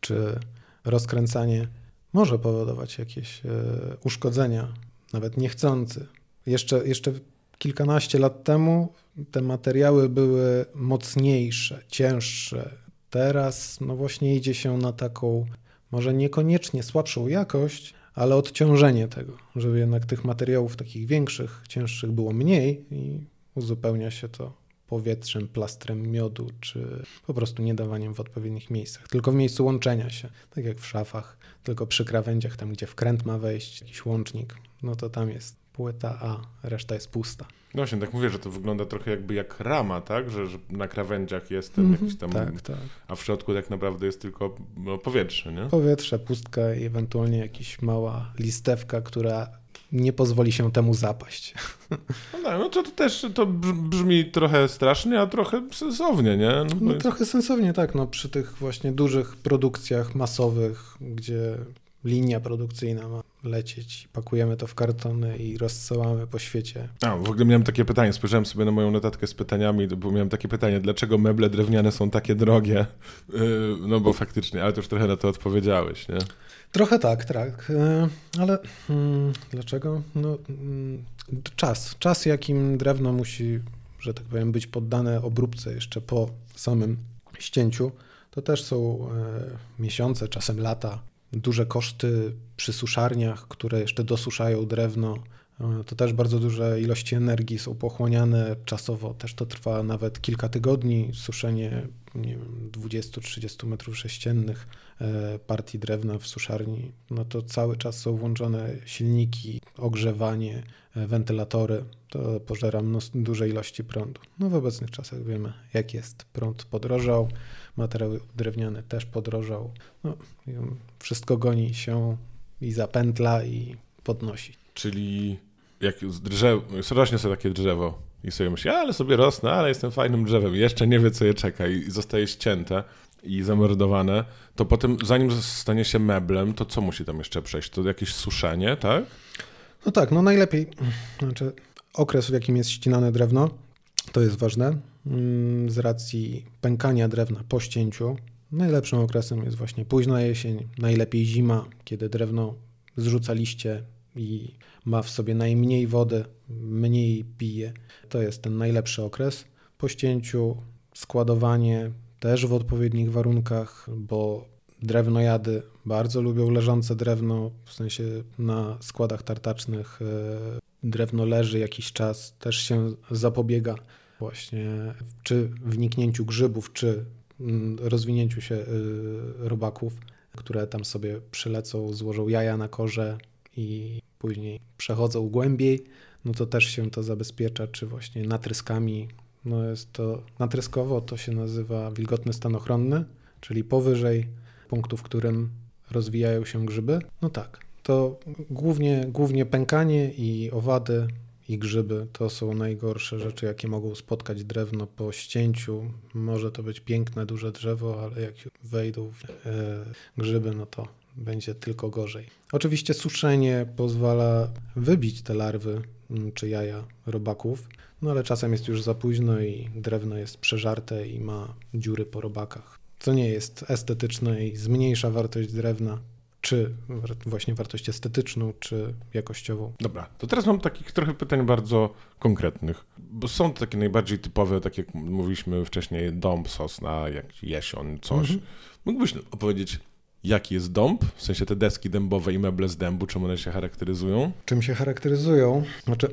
czy rozkręcanie może powodować jakieś e, uszkodzenia, nawet niechcący. Jeszcze, jeszcze kilkanaście lat temu te materiały były mocniejsze, cięższe. Teraz no właśnie idzie się na taką, może niekoniecznie słabszą jakość, ale odciążenie tego, żeby jednak tych materiałów takich większych, cięższych było mniej i uzupełnia się to powietrzem, plastrem miodu, czy po prostu nie dawaniem w odpowiednich miejscach, tylko w miejscu łączenia się, tak jak w szafach, tylko przy krawędziach, tam gdzie wkręt ma wejść, jakiś łącznik, no to tam jest płyta, a reszta jest pusta. No właśnie, tak mówię, że to wygląda trochę jakby jak rama, tak? Że, że na krawędziach jest ten mm -hmm, jakiś tam... Tak, tak. A w środku tak naprawdę jest tylko no, powietrze, nie? Powietrze, pustka i ewentualnie jakaś mała listewka, która nie pozwoli się temu zapaść. No, tak, no to, to też to brzmi trochę strasznie, a trochę sensownie, nie? No, no jest... trochę sensownie, tak. No, przy tych właśnie dużych produkcjach masowych, gdzie linia produkcyjna ma lecieć. Pakujemy to w kartony i rozsyłamy po świecie. A, w ogóle miałem takie pytanie, spojrzałem sobie na moją notatkę z pytaniami, bo miałem takie pytanie, dlaczego meble drewniane są takie drogie? Yy, no bo faktycznie, ale to już trochę na to odpowiedziałeś, nie? Trochę tak, tak. Yy, ale hmm, dlaczego? No, hmm, czas. Czas, jakim drewno musi, że tak powiem, być poddane obróbce jeszcze po samym ścięciu, to też są e, miesiące, czasem lata duże koszty przy suszarniach, które jeszcze dosuszają drewno. To też bardzo duże ilości energii są pochłaniane czasowo. Też to trwa nawet kilka tygodni. Suszenie 20-30 metrów sześciennych e, partii drewna w suszarni. No to cały czas są włączone silniki, ogrzewanie, e, wentylatory. To pożera mnóstwo, duże ilości prądu. No w obecnych czasach wiemy, jak jest. Prąd podrożał materiały drewniane też podrożał. No, wszystko goni się i zapętla i podnosi. Czyli jak z drzew, rośnie sobie takie drzewo i sobie myśli, ale sobie rosnę, ale jestem fajnym drzewem, jeszcze nie wie, co je czeka i zostaje ścięte i zamordowane, to potem, zanim stanie się meblem, to co musi tam jeszcze przejść? To jakieś suszenie, tak? No tak, no najlepiej, znaczy okres, w jakim jest ścinane drewno, to jest ważne. Mm, z racji pękania drewna po ścięciu. Najlepszym okresem jest właśnie późna jesień, najlepiej zima, kiedy drewno zrzuca liście i ma w sobie najmniej wody, mniej pije. To jest ten najlepszy okres. Po ścięciu składowanie też w odpowiednich warunkach, bo drewnojady bardzo lubią leżące drewno, w sensie na składach tartacznych e, drewno leży jakiś czas, też się zapobiega właśnie czy wniknięciu grzybów, czy mm, rozwinięciu się y, robaków, które tam sobie przylecą, złożą jaja na korze i później przechodzą głębiej, no to też się to zabezpiecza, czy właśnie natryskami. No jest to natryskowo, to się nazywa wilgotny stan ochronny, czyli powyżej punktu, w którym rozwijają się grzyby. No tak, to głównie, głównie pękanie i owady i grzyby to są najgorsze rzeczy, jakie mogą spotkać drewno po ścięciu. Może to być piękne, duże drzewo, ale jak wejdą w, e, grzyby, no to będzie tylko gorzej. Oczywiście suszenie pozwala wybić te larwy mm, czy jaja robaków, no ale czasem jest już za późno i drewno jest przeżarte i ma dziury po robakach, co nie jest estetyczne i zmniejsza wartość drewna, czy właśnie wartość estetyczną, czy jakościową. Dobra, to teraz mam takich trochę pytań bardzo konkretnych, bo są takie najbardziej typowe, tak jak mówiliśmy wcześniej, dąb, sosna, jak jesion, coś. Mhm. Mógłbyś opowiedzieć, jaki jest dąb, w sensie te deski dębowe i meble z dębu, czym one się charakteryzują? Czym się charakteryzują? Znaczy,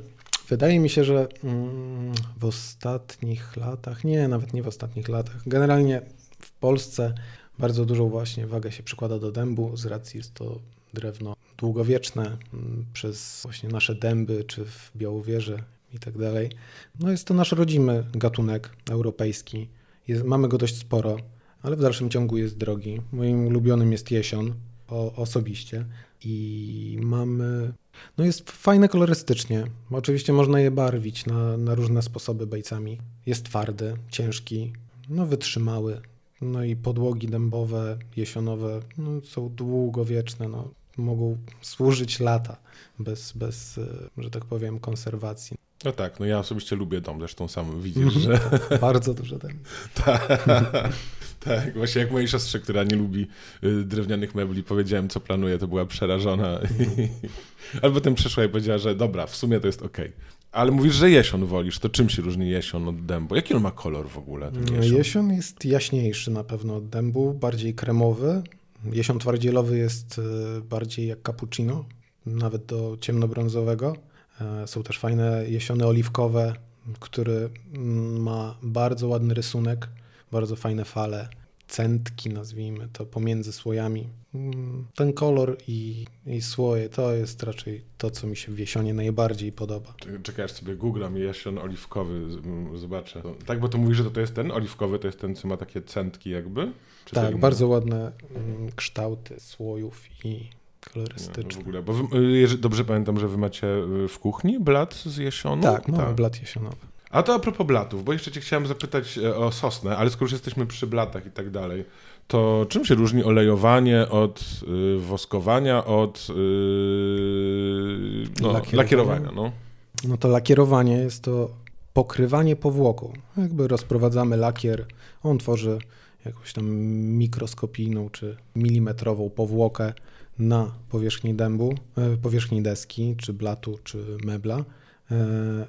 wydaje mi się, że mm, w ostatnich latach, nie, nawet nie w ostatnich latach, generalnie w Polsce bardzo dużą właśnie wagę się przykłada do dębu, z racji jest to drewno długowieczne mm, przez właśnie nasze dęby, czy w Białowieży i tak dalej. No jest to nasz rodzimy gatunek europejski. Jest, mamy go dość sporo, ale w dalszym ciągu jest drogi. Moim ulubionym jest jesion o, osobiście i mamy... No jest fajne kolorystycznie. Oczywiście można je barwić na, na różne sposoby bejcami. Jest twardy, ciężki, no wytrzymały. No i podłogi dębowe, jesionowe no, są długowieczne, no, mogą służyć lata bez, bez, e, że tak powiem, konserwacji. No tak, no ja osobiście lubię dom, zresztą sam widzisz, że... Bardzo dużo dęb. tak, tak, właśnie jak mojej siostrze, która nie lubi y, drewnianych mebli, powiedziałem, co planuję, to była przerażona. Ale potem przyszła i powiedziała, że dobra, w sumie to jest okej. Okay. Ale mówisz, że jesion wolisz. To czym się różni jesion od dębu? Jaki on ma kolor w ogóle? Ten jesion? jesion jest jaśniejszy na pewno od dębu, bardziej kremowy. Jesion twardzielowy jest e, bardziej jak cappuccino, nawet do ciemnobrązowego. E, są też fajne jesiony oliwkowe, który mm, ma bardzo ładny rysunek, bardzo fajne fale centki, nazwijmy to, pomiędzy słojami. Mm, ten kolor i, i słoje to jest raczej to, co mi się w jesionie najbardziej podoba. Czekaj, aż sobie googlam jesion oliwkowy, zobaczę. Tak, bo to mówisz, że to, jest ten oliwkowy, to jest ten, co ma takie centki jakby? Czy tak, bardzo ładne mm, kształty słojów i kolorystyczne. Nie, w ogóle, bo wy, dobrze pamiętam, że wy macie y, w kuchni blat z jesionu? Tak, mamy tak. blat jesionowy. A to a propos blatów, bo jeszcze cię chciałem zapytać e, o sosnę, ale skoro już jesteśmy przy blatach i tak dalej, to czym się różni olejowanie od y, woskowania, od y, no, lakierowania? lakierowania no? no to lakierowanie jest to pokrywanie powłoką. Jakby rozprowadzamy lakier, on tworzy jakąś tam mikroskopijną czy milimetrową powłokę na powierzchni dębu, e, powierzchni deski, czy blatu, czy mebla. E,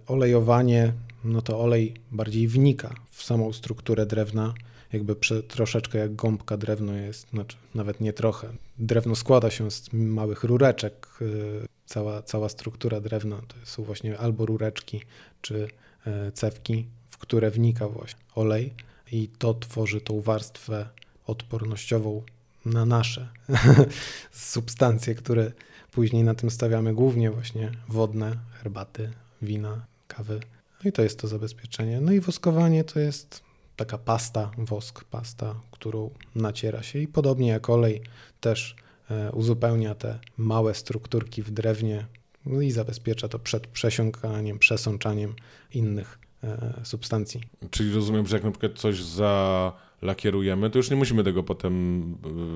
olejowanie no to olej bardziej wnika w samą strukturę drewna, jakby prze, troszeczkę jak gąbka drewno jest, znaczy nawet nie trochę. Drewno składa się z małych rureczek, y, cała, cała struktura drewna to są właśnie albo rureczki, czy e, cewki, w które wnika właśnie olej i to tworzy tą warstwę odpornościową na nasze substancje, które później na tym stawiamy głównie właśnie wodne, herbaty, wina, kawy. No i to jest to zabezpieczenie. No i woskowanie to jest taka pasta, wosk, pasta, którą naciera się i podobnie jak olej też e, uzupełnia te małe strukturki w drewnie no i zabezpiecza to przed przesiąkaniem, przesączaniem innych e, substancji. Czyli rozumiem, że jak na przykład coś zalakierujemy, to już nie musimy tego potem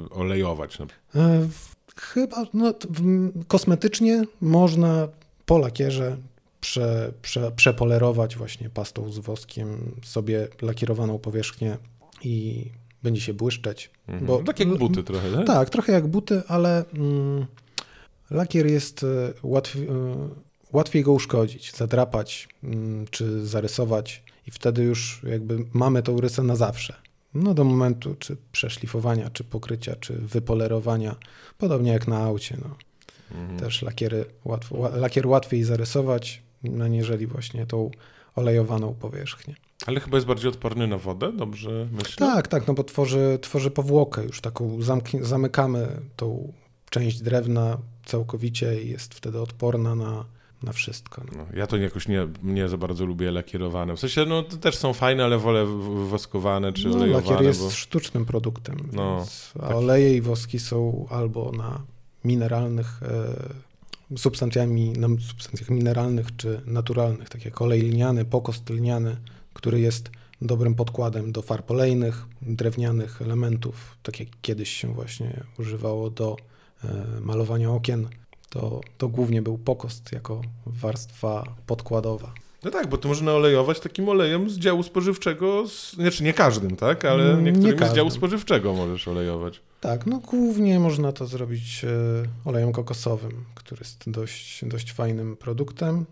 e, olejować. No. Chyba no, kosmetycznie można po lakierze prze, prze, przepolerować właśnie pastą z woskiem sobie lakierowaną powierzchnię i będzie się błyszczeć. Mhm. Bo, tak jak buty trochę, tak? Tak, trochę jak buty, ale mm, lakier jest e, łatwiej, e, łatwiej go uszkodzić, zadrapać mm, czy zarysować i wtedy już jakby mamy tą rysę na zawsze. No do momentu czy przeszlifowania, czy pokrycia, czy wypolerowania, podobnie jak na aucie. No. Mhm. Też lakiery łatwo, lakier łatwiej zarysować, aniżeli właśnie tą olejowaną powierzchnię. Ale chyba jest bardziej odporny na wodę, dobrze myślę? Tak, tak, no bo tworzy, tworzy powłokę już taką, zamykamy tą część drewna całkowicie i jest wtedy odporna na, na wszystko. No. No, ja to jakoś nie, nie za bardzo lubię lakierowane. W sensie, no też są fajne, ale wolę woskowane czy no, olejowane. Lakier jest bo... sztucznym produktem, no, więc, a tak. oleje i woski są albo na mineralnych e, substancjami, substancjach mineralnych czy naturalnych, tak jak olej lniany, pokost lniany, który jest dobrym podkładem do farb olejnych, drewnianych elementów, tak jak kiedyś się właśnie używało do e, malowania okien, to, to głównie był pokost jako warstwa podkładowa. No tak, bo to można olejować takim olejem z działu spożywczego, z, znaczy nie każdym, tak, ale niektórymi nie z działu spożywczego możesz olejować. Tak, no głównie można to zrobić e, olejem kokosowym, który jest dość, dość fajnym produktem.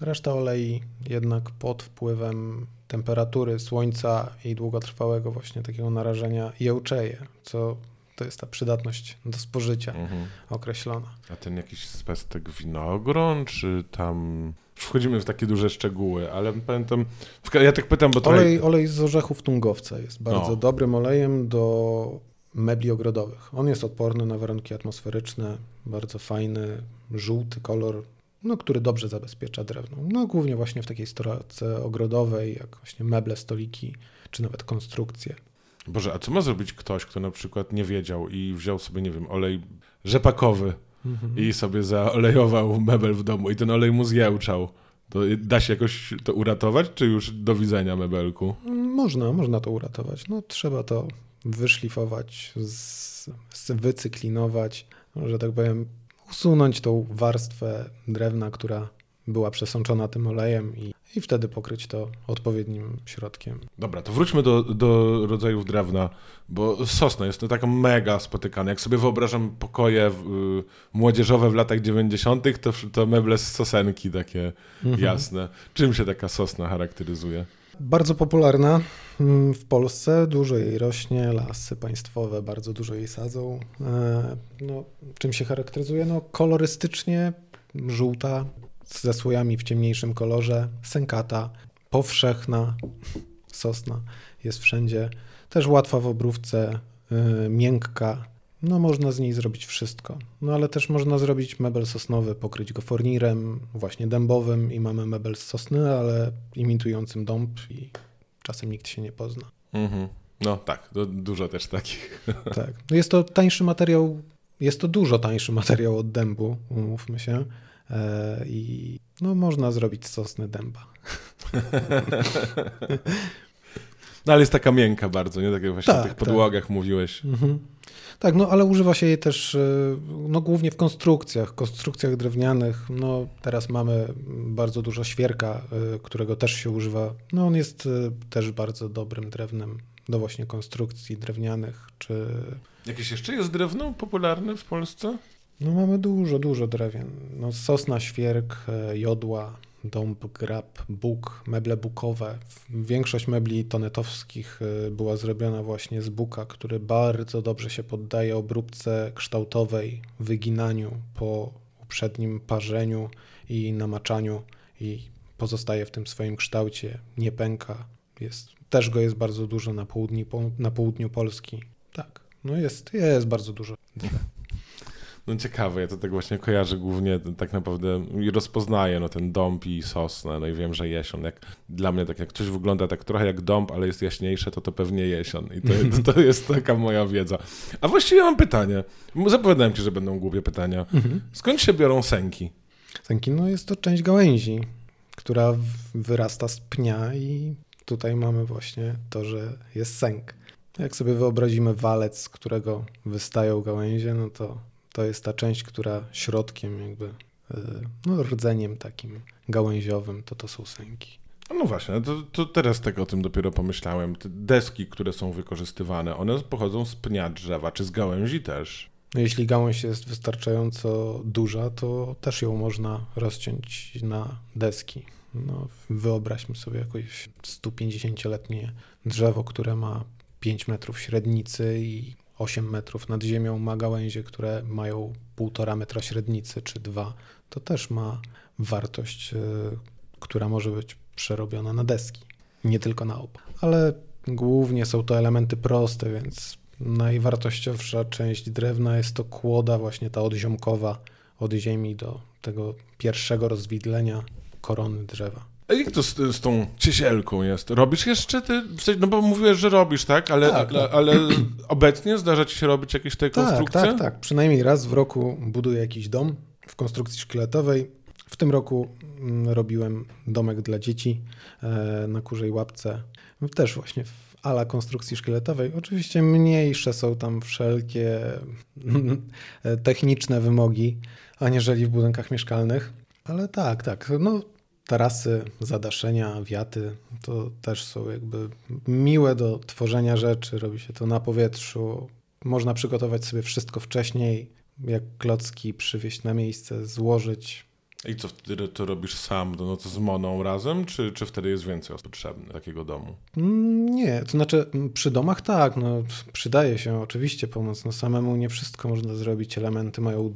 Reszta olei jednak pod wpływem temperatury, słońca i długotrwałego właśnie takiego narażenia jełczeje, co to jest ta przydatność do spożycia mhm. określona. A ten jakiś spestek winogron, czy tam... Wchodzimy w takie duże szczegóły, ale pamiętam... Ja tak pytam, bo to... Olej, olej z orzechów tungowca jest bardzo no. dobrym olejem do mebli ogrodowych. On jest odporny na warunki atmosferyczne, bardzo fajny, żółty kolor, no, który dobrze zabezpiecza drewno. No głównie właśnie w takiej storce ogrodowej, jak właśnie meble, stoliki, czy nawet konstrukcje. Boże, a co ma zrobić ktoś, kto na przykład nie wiedział i wziął sobie, nie wiem, olej rzepakowy mhm. i sobie zaolejował mebel w domu i ten olej mu zjełczał? To da się jakoś to uratować, czy już do widzenia mebelku? Można, można to uratować. No trzeba to wyszlifować, z, wycyklinować, że tak powiem, usunąć tą warstwę drewna, która była przesączona tym olejem i, i wtedy pokryć to odpowiednim środkiem. Dobra, to wróćmy do, do rodzajów drewna, bo sosna jest to taka mega spotykana. Jak sobie wyobrażam pokoje y, młodzieżowe w latach 90., to, to meble z sosenki takie mhm. jasne. Czym się taka sosna charakteryzuje? Bardzo popularna mm, w Polsce, dużo jej rośnie, lasy państwowe bardzo dużo jej sadzą. E, no, czym się charakteryzuje? No, kolorystycznie żółta, ze słojami w ciemniejszym kolorze, sękata, powszechna sosna jest wszędzie. Też łatwa w obrówce, yy, miękka. No można z niej zrobić wszystko. No ale też można zrobić mebel sosnowy, pokryć go fornirem, właśnie dębowym i mamy mebel z sosny, ale imitującym dąb i czasem nikt się nie pozna. Mhm. No tak, dużo też takich. Tak. No jest to tańszy materiał, jest to dużo tańszy materiał od dębu, umówmy się. E, i no, można zrobić sosny dęba. No ale jest taka miękka bardzo, nie? Tak jak właśnie tak, o tych podłogach tak. mówiłeś. Mhm. Tak, no ale używa się jej też e, no, głównie w konstrukcjach, konstrukcjach drewnianych. No, teraz mamy bardzo dużo świerka, e, którego też się używa. No, on jest też bardzo dobrym drewnem do właśnie konstrukcji drewnianych, czy... Jakieś jeszcze jest drewno popularne w Polsce? No mamy dużo, dużo drewien. No, sosna, świerk, e, jodła, dąb, grab, buk, meble bukowe. Większość mebli tonetowskich e, była zrobiona właśnie z buka, który bardzo dobrze się poddaje obróbce kształtowej, wyginaniu po uprzednim parzeniu i namaczaniu i pozostaje w tym swoim kształcie, nie pęka. Jest, też go jest bardzo dużo na południu, na południu Polski. Tak, no jest, jest bardzo dużo. No ciekawe, ja to tak właśnie kojarzę głównie tak naprawdę i rozpoznaję no, ten dąb i sosnę, no i wiem, że jesion. Jak, dla mnie tak jak coś wygląda tak trochę jak dąb, ale jest jaśniejsze, to to pewnie jesion. I to, to jest taka moja wiedza. A właściwie mam pytanie. Zapowiadałem ci, że będą głupie pytania. Mhm. Skąd się biorą sęki? Sęki, no jest to część gałęzi, która wyrasta z pnia i tutaj mamy właśnie to, że jest sęk. Jak sobie wyobrazimy walec, z którego wystają gałęzie, no to to jest ta część, która środkiem jakby, e, no rdzeniem takim gałęziowym, to to są sęki. No właśnie, to, to, teraz tak o tym dopiero pomyślałem. Te deski, które są wykorzystywane, one pochodzą z pnia drzewa, czy z gałęzi też? No jeśli gałąź jest wystarczająco duża, to też ją można rozciąć na deski. No, wyobraźmy sobie jakieś 150-letnie drzewo, które ma 5 metrów średnicy i 8 metrów nad ziemią ma gałęzie, które mają 1,5 metra średnicy czy 2, to też ma wartość, e, która może być przerobiona na deski, nie tylko na op. Ale głównie są to elementy proste, więc najwartościowsza część drewna jest to kłoda, właśnie ta odziomkowa od ziemi do tego pierwszego rozwidlenia korony drzewa. A jak to z, z, tą ciesielką jest? Robisz jeszcze ty? No bo mówiłeś, że robisz, tak? Ale, tak, ale, tak. ale obecnie zdarza ci się robić jakieś te tak, konstrukcje? Tak, tak. Przynajmniej raz w roku buduję jakiś dom w konstrukcji szkieletowej. W tym roku mm, robiłem domek dla dzieci e, na kurzej łapce. Też właśnie w ala konstrukcji szkieletowej. Oczywiście mniejsze są tam wszelkie techniczne wymogi, aniżeli w budynkach mieszkalnych. Ale tak, tak. No, tarasy, zadaszenia, wiaty to też są jakby miłe do tworzenia rzeczy. Robi się to na powietrzu, można przygotować sobie wszystko wcześniej, jak klocki przywieźć na miejsce, złożyć. I co wtedy to robisz sam, no to z Moną razem, czy, czy wtedy jest więcej osób potrzebne takiego domu? Mm, nie, to znaczy mm, przy domach tak, no przydaje się oczywiście pomoc, no samemu nie wszystko można zrobić, elementy mają,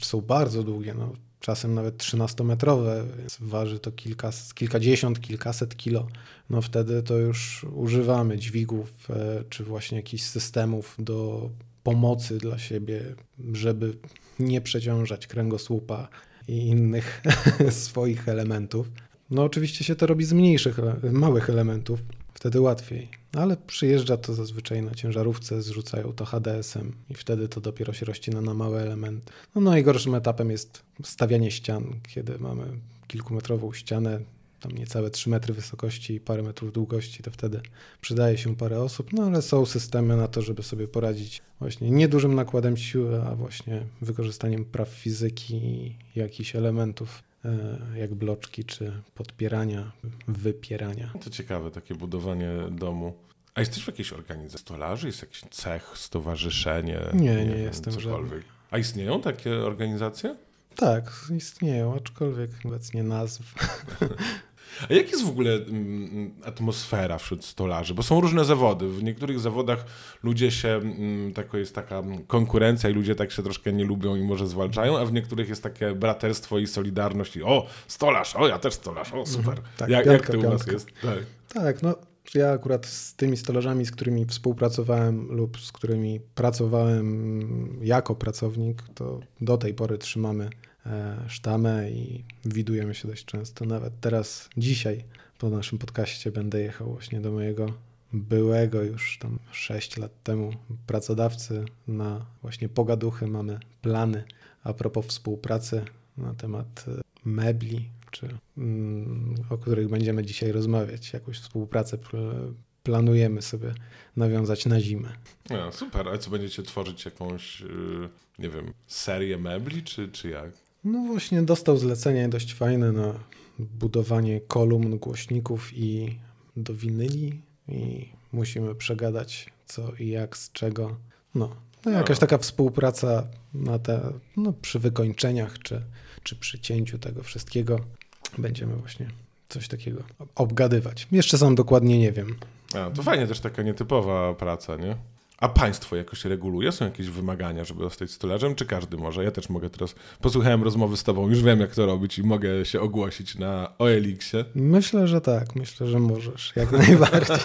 są bardzo długie, no czasem nawet 13-metrowe, więc waży to kilka, kilkadziesiąt, kilkaset kilo. No wtedy to już używamy dźwigów, e, czy właśnie jakichś systemów do pomocy dla siebie, żeby nie przeciążać kręgosłupa i innych swoich elementów. No oczywiście się to robi z mniejszych, małych elementów, wtedy łatwiej. Ale przyjeżdża to zazwyczaj na ciężarówce, zrzucają to HDS-em i wtedy to dopiero się rozcina na małe elementy. No najgorszym etapem jest stawianie ścian, kiedy mamy kilkumetrową ścianę, tam niecałe 3 metry wysokości i parę metrów długości, to wtedy przydaje się parę osób, no ale są systemy na to, żeby sobie poradzić właśnie niedużym nakładem siły, a właśnie wykorzystaniem praw fizyki i jakichś elementów jak bloczki czy podpierania, wypierania. To ciekawe, takie budowanie domu. A jesteś w jakiejś organizacji stolarzy? Jest jakiś cech, stowarzyszenie? Nie, nie, nie jestem cokolwiek. Żadnym. A istnieją takie organizacje? Tak, istnieją, aczkolwiek obecnie nazw. A jak jest w ogóle mm, atmosfera wśród stolarzy? Bo są różne zawody. W niektórych zawodach ludzie się, mm, tako jest taka konkurencja i ludzie tak się troszkę nie lubią i może zwalczają, a w niektórych jest takie braterstwo i solidarność i o, stolarz, o, ja też stolarz, o, super. Mhm, tak, jak, piątka, jak to u was jest? Tak. tak, no ja akurat z tymi stolarzami, z którymi współpracowałem lub z którymi pracowałem jako pracownik, to do tej pory trzymamy sztamę i widujemy się dość często. Nawet teraz, dzisiaj po naszym podcaście będę jechał właśnie do mojego byłego już tam 6 lat temu pracodawcy na właśnie pogaduchy. Mamy plany a propos współpracy na temat e, mebli, czy mm, o których będziemy dzisiaj rozmawiać. Jakąś współpracę planujemy sobie nawiązać na zimę. No, super, a co będziecie tworzyć jakąś, y, nie wiem, serię mebli, czy, czy jak? No właśnie dostał zlecenie dość fajne na budowanie kolumn, głośników i do winyli i musimy przegadać co i jak, z czego. No, no jakaś taka współpraca na te, no, przy wykończeniach czy, czy przy cięciu tego wszystkiego będziemy właśnie coś takiego obgadywać. Jeszcze sam dokładnie nie wiem. A, to fajnie też taka nietypowa praca, nie? A państwo jakoś reguluje? Są jakieś wymagania, żeby zostać stolarzem? Czy każdy może? Ja też mogę teraz. Posłuchałem rozmowy z tobą, już wiem jak to robić i mogę się ogłosić na OLX-ie. Myślę, że tak. Myślę, że możesz. Jak najbardziej.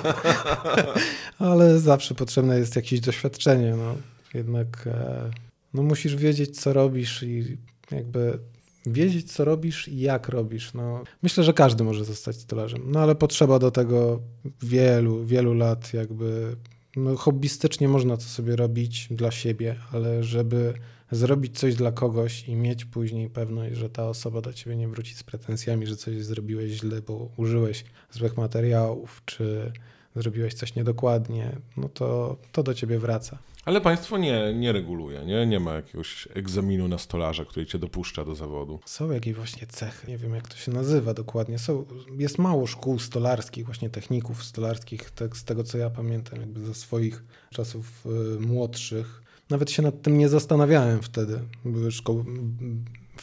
Ale zawsze potrzebne jest jakieś doświadczenie. No. Jednak e, no, musisz wiedzieć, co robisz i jakby wiedzieć, co robisz i jak robisz. No, myślę, że każdy może zostać stolarzem, no ale potrzeba do tego wielu, wielu lat jakby no, hobbystycznie można to sobie robić dla siebie, ale żeby zrobić coś dla kogoś i mieć później pewność, że ta osoba do ciebie nie wróci z pretensjami, że coś zrobiłeś źle, bo użyłeś złych materiałów, czy zrobiłeś coś niedokładnie, no to, to do ciebie wraca. Ale państwo nie, nie reguluje, nie? Nie ma jakiegoś egzaminu na stolarza, który cię dopuszcza do zawodu. Są jakieś właśnie cechy, nie wiem jak to się nazywa dokładnie. Są, jest mało szkół stolarskich, właśnie techników stolarskich, tak, z tego co ja pamiętam, jakby ze swoich czasów y, młodszych. Nawet się nad tym nie zastanawiałem wtedy. Były szkoły,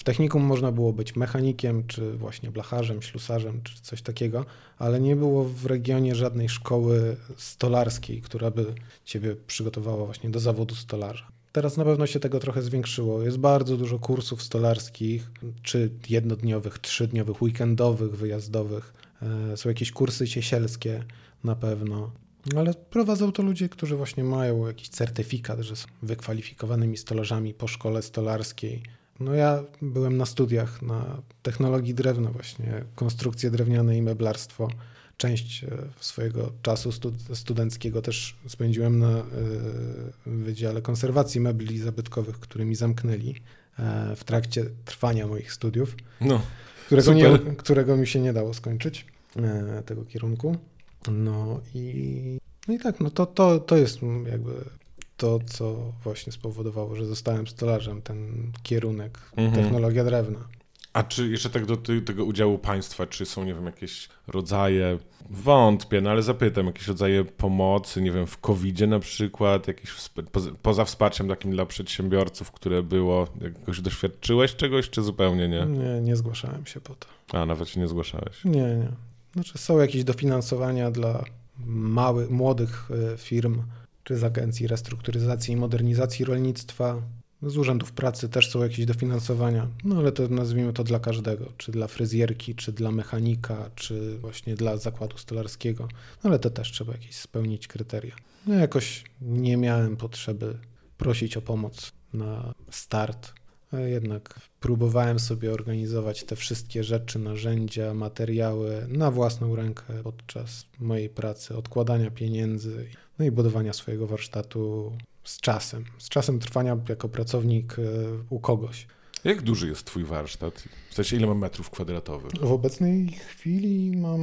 w technikum można było być mechanikiem, czy właśnie blacharzem, ślusarzem, czy coś takiego, ale nie było w regionie żadnej szkoły stolarskiej, która by ciebie przygotowała właśnie do zawodu stolarza. Teraz na pewno się tego trochę zwiększyło. Jest bardzo dużo kursów stolarskich, czy jednodniowych, trzydniowych, weekendowych, wyjazdowych. E, są jakieś kursy ciesielskie na pewno. Ale prowadzą to ludzie, którzy właśnie mają jakiś certyfikat, że są wykwalifikowanymi stolarzami po szkole stolarskiej no ja byłem na studiach na technologii drewna właśnie, konstrukcje drewniane i meblarstwo. Część e, swojego czasu studenckiego też spędziłem na e, Wydziale Konserwacji Mebli Zabytkowych, który mi zamknęli e, w trakcie trwania moich studiów, no, którego, nie, którego mi się nie dało skończyć, tego kierunku. No i, no i tak, no to, to, to jest jakby to, co właśnie spowodowało, że zostałem stolarzem, ten kierunek, mhm. technologia drewna. A czy jeszcze tak do tego udziału państwa, czy są, nie wiem, jakieś rodzaje, wątpię, no ale zapytam, jakieś rodzaje pomocy, nie wiem, w covid na przykład, jakieś poza, poza wsparciem takim dla przedsiębiorców, które było, jakoś doświadczyłeś czegoś, czy zupełnie nie? Nie, nie zgłaszałem się po to. A, nawet się nie zgłaszałeś? Nie, nie. Znaczy są jakieś dofinansowania dla małych, młodych e, firm, czy z Agencji Restrukturyzacji i Modernizacji Rolnictwa, z urzędów pracy też są jakieś dofinansowania, no ale to nazwijmy to dla każdego, czy dla fryzjerki, czy dla mechanika, czy właśnie dla zakładu stolarskiego, no ale to też trzeba jakieś spełnić kryteria. No jakoś nie miałem potrzeby prosić o pomoc na start, jednak próbowałem sobie organizować te wszystkie rzeczy, narzędzia, materiały na własną rękę podczas mojej pracy, odkładania pieniędzy, no i budowania swojego warsztatu z czasem, z czasem trwania jako pracownik e, u kogoś. Jak duży jest twój warsztat? W sensie ile mam metrów kwadratowych? W obecnej chwili mam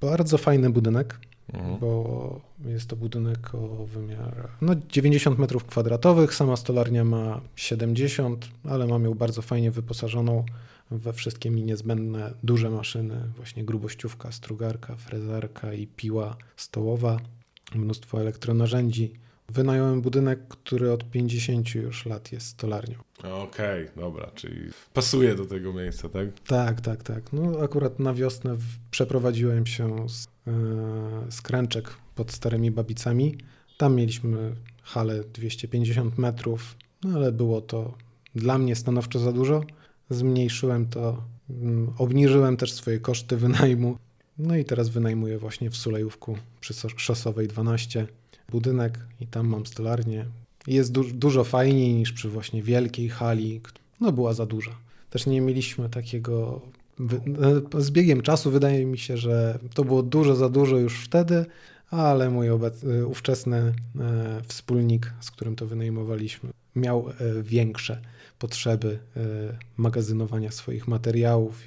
bardzo fajny budynek, mhm. bo jest to budynek o wymiarach no 90 metrów kwadratowych, sama stolarnia ma 70, ale mam ją bardzo fajnie wyposażoną we wszystkie mi niezbędne duże maszyny, właśnie grubościówka, strugarka, frezarka i piła stołowa, mnóstwo elektronarzędzi, Wynająłem budynek, który od 50 już lat jest stolarnią. Okej, okay, dobra, czyli pasuje do tego miejsca, tak? Tak, tak, tak. No akurat na wiosnę przeprowadziłem się z, e, z Kręczek pod Starymi Babicami. Tam mieliśmy halę 250 metrów, no ale było to dla mnie stanowczo za dużo. Zmniejszyłem to, mm, obniżyłem też swoje koszty wynajmu. No i teraz wynajmuję właśnie w Sulejówku przy Szosowej 12 budynek i tam mam stolarnię. Jest du dużo fajniej niż przy właśnie wielkiej hali, no była za duża. Też nie mieliśmy takiego. Z biegiem czasu wydaje mi się, że to było dużo za dużo już wtedy, ale mój obec- ówczesny e, wspólnik, z którym to wynajmowaliśmy, miał e, większe potrzeby e, magazynowania swoich materiałów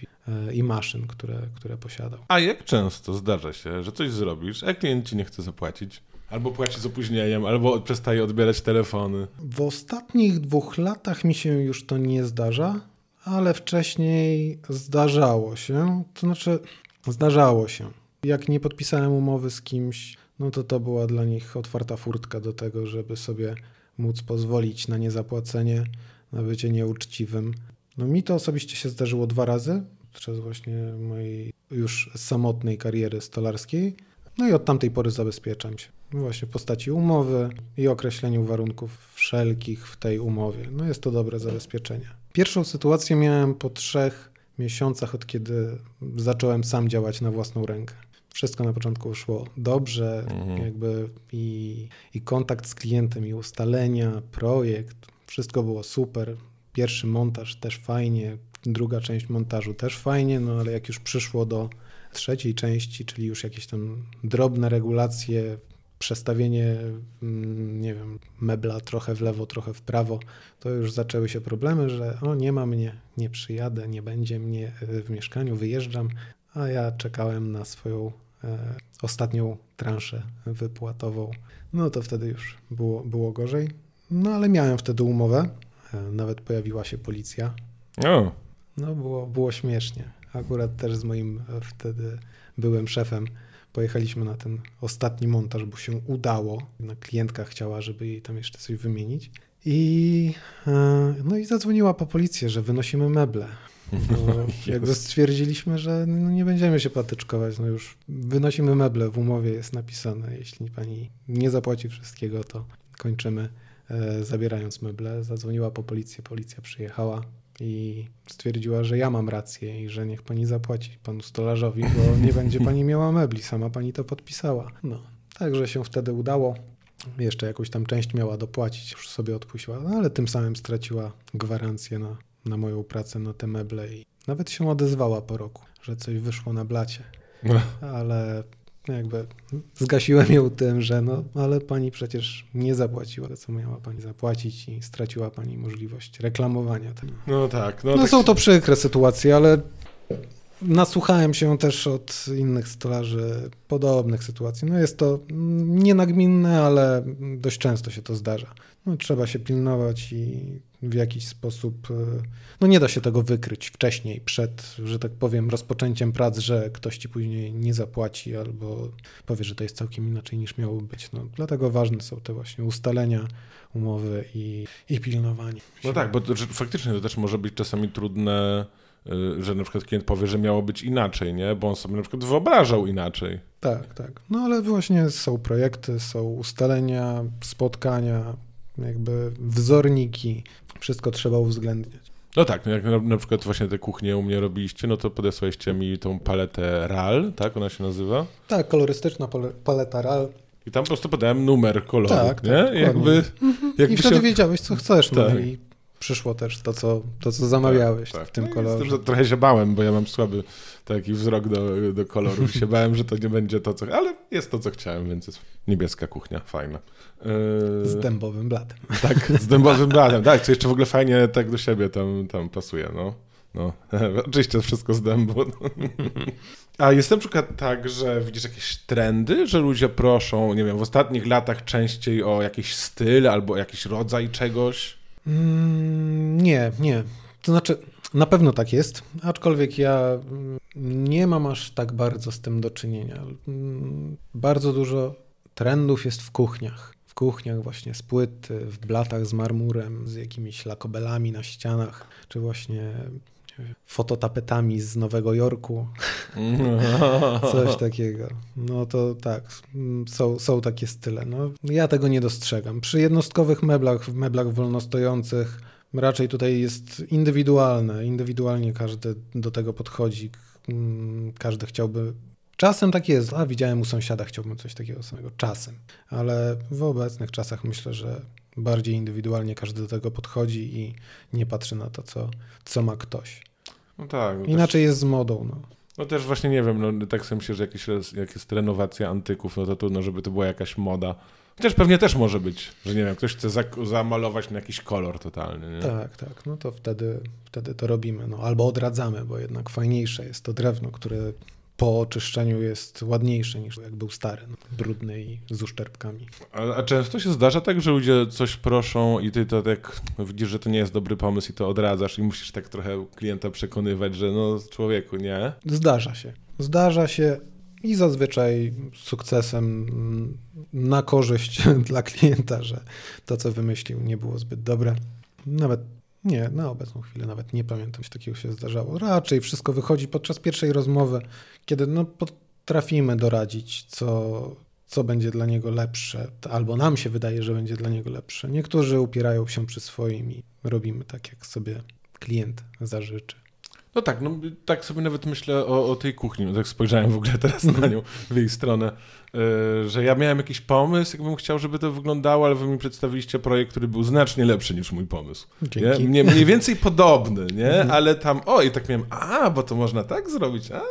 i maszyn, które, które posiadał. A jak często zdarza się, że coś zrobisz, a klient ci nie chce zapłacić? Albo płaci z opóźnieniem, albo przestaje odbierać telefony. W ostatnich dwóch latach mi się już to nie zdarza, ale wcześniej zdarzało się. To znaczy, zdarzało się. Jak nie podpisałem umowy z kimś, no to to była dla nich otwarta furtka do tego, żeby sobie móc pozwolić na niezapłacenie, na bycie nieuczciwym. No mi to osobiście się zdarzyło dwa razy, podczas właśnie mojej już samotnej kariery stolarskiej. No i od tamtej pory zabezpieczam się. Właśnie w postaci umowy i określeniu warunków wszelkich w tej umowie. No jest to dobre zabezpieczenie. Pierwszą sytuację miałem po trzech miesiącach, od kiedy zacząłem sam działać na własną rękę. Wszystko na początku szło dobrze, mhm. jakby i, i kontakt z klientem, i ustalenia, projekt, wszystko było super. Pierwszy montaż też fajnie, druga część montażu też fajnie, no ale jak już przyszło do trzeciej części, czyli już jakieś tam drobne regulacje, przestawienie, mm, nie wiem, mebla trochę w lewo, trochę w prawo, to już zaczęły się problemy, że o, nie ma mnie, nie przyjadę, nie będzie mnie w mieszkaniu, wyjeżdżam, a ja czekałem na swoją ostatnią transzę wypłatową. No to wtedy już było, było gorzej. No ale miałem wtedy umowę, e, nawet pojawiła się policja. O. No było, było śmiesznie. Akurat też z moim e, wtedy byłym szefem pojechaliśmy na ten ostatni montaż, bo się udało. Na klientka chciała, żeby jej tam jeszcze coś wymienić. I, e, no i zadzwoniła po policję, że wynosimy meble. Bo jakby stwierdziliśmy, że no nie będziemy się patyczkować, no już wynosimy meble, w umowie jest napisane, jeśli pani nie zapłaci wszystkiego, to kończymy e, zabierając meble. Zadzwoniła po policję, policja przyjechała, i stwierdziła, że ja mam rację i że niech pani zapłaci panu stolarzowi, bo nie będzie pani miała mebli, sama pani to podpisała. No, także się wtedy udało. Jeszcze jakąś tam część miała dopłacić, już sobie odpuściła, no, ale tym samym straciła gwarancję na, na moją pracę na te meble i nawet się odezwała po roku, że coś wyszło na blacie. No. Ale jakby zgasiłem ją tym, że no, ale pani przecież nie zapłaciła, co miała pani zapłacić i straciła pani możliwość reklamowania tego. No tak. No, no tak są to przykre sytuacje, ale nasłuchałem się też od innych stolarzy podobnych sytuacji. No jest to nienagminne, ale dość często się to zdarza. No, trzeba się pilnować i w jakiś sposób, e, no nie da się tego wykryć wcześniej, przed, że tak powiem, rozpoczęciem prac, że ktoś ci później nie zapłaci albo powie, że to jest całkiem inaczej niż miało być. No, dlatego ważne są te właśnie ustalenia, umowy i, i pilnowanie. No tak, bo to, faktycznie to też może być czasami trudne Y, że na przykład klient powie, że miało być inaczej, nie? Bo on sobie na przykład wyobrażał inaczej. Tak, tak. No ale właśnie są projekty, są ustalenia, spotkania, jakby wzorniki. Wszystko trzeba uwzględniać. No tak, no jak na, na, przykład właśnie te kuchnie u mnie robiliście, no to podesłaliście mi tą paletę RAL, tak ona się nazywa? Tak, kolorystyczna paleta RAL. I tam po prostu podałem numer koloru, tak, nie? Tak, jakby, mhm. jakby I wtedy się... wiedziałeś, co chcesz, no tak. i przyszło też to, co, to, co zamawiałeś tak, tak. w tym no kolorze. Że trochę się bałem, bo ja mam słaby taki wzrok do, do kolorów. się bałem, że to nie będzie to, co... Ale jest to, co chciałem, więc jest niebieska kuchnia, fajna. Yy... Z dębowym bladem. Tak, z dębowym bladem. Tak, co jeszcze w ogóle fajnie tak do siebie tam, tam pasuje, no. No, oczywiście wszystko z dębu. A jest na przykład tak, że widzisz jakieś trendy, że ludzie proszą, nie wiem, w ostatnich latach częściej o jakiś styl albo jakiś rodzaj czegoś? Mm, nie, nie. To znaczy, na pewno tak jest, aczkolwiek ja nie mam aż tak bardzo z tym do czynienia. Mm, bardzo dużo trendów jest w kuchniach. W kuchniach właśnie z płyt, w blatach z marmurem, z jakimiś lakobelami na ścianach, czy właśnie fototapetami z Nowego Jorku. Coś takiego. No to tak, są, są takie style. No, ja tego nie dostrzegam. Przy jednostkowych meblach, w meblach wolnostojących, raczej tutaj jest indywidualne. Indywidualnie każdy do tego podchodzi. Mm, każdy chciałby. Czasem tak jest. A widziałem u sąsiada, chciałbym coś takiego samego. Czasem. Ale w obecnych czasach myślę, że bardziej indywidualnie każdy do tego podchodzi i nie patrzy na to, co, co ma ktoś. No tak. No Inaczej też, jest z modą. No. no też właśnie nie wiem, no, tak sobie myślę, że jakieś, jak jest renowacja antyków, no to trudno, żeby to była jakaś moda. Chociaż pewnie też może być, że nie wiem, ktoś chce zamalować na jakiś kolor totalny. Nie? Tak, tak, no to wtedy, wtedy to robimy. No, albo odradzamy, bo jednak fajniejsze jest to drewno, które po oczyszczeniu jest ładniejszy niż jak był stary, no, brudny i z uszczerbkami. A, a, często się zdarza tak, że ludzie coś proszą i ty to tak widzisz, że to nie jest dobry pomysł i to odradzasz i musisz tak trochę klienta przekonywać, że no człowieku, nie? Zdarza się. Zdarza się i zazwyczaj sukcesem na korzyść dla klienta, że to, co wymyślił, nie było zbyt dobre. Nawet nie, na obecną chwilę nawet nie pamiętam, czy takiego się zdarzało. Raczej wszystko wychodzi podczas pierwszej rozmowy, kiedy no, potrafimy doradzić, co, co będzie dla niego lepsze, albo nam się wydaje, że będzie dla niego lepsze. Niektórzy upierają się przy swoim i robimy tak, jak sobie klient zażyczy. No tak, no tak sobie nawet myślę o, o tej kuchni. No tak spojrzałem w ogóle teraz na nią, w jej stronę, yy, że ja miałem jakiś pomysł, jakbym chciał, żeby to wyglądało, ale wy mi przedstawiliście projekt, który był znacznie lepszy niż mój pomysł. Dzięki. Nie? Mniej więcej podobny, nie? Mhm. Ale tam, o i tak miałem, a, bo to można tak zrobić, a,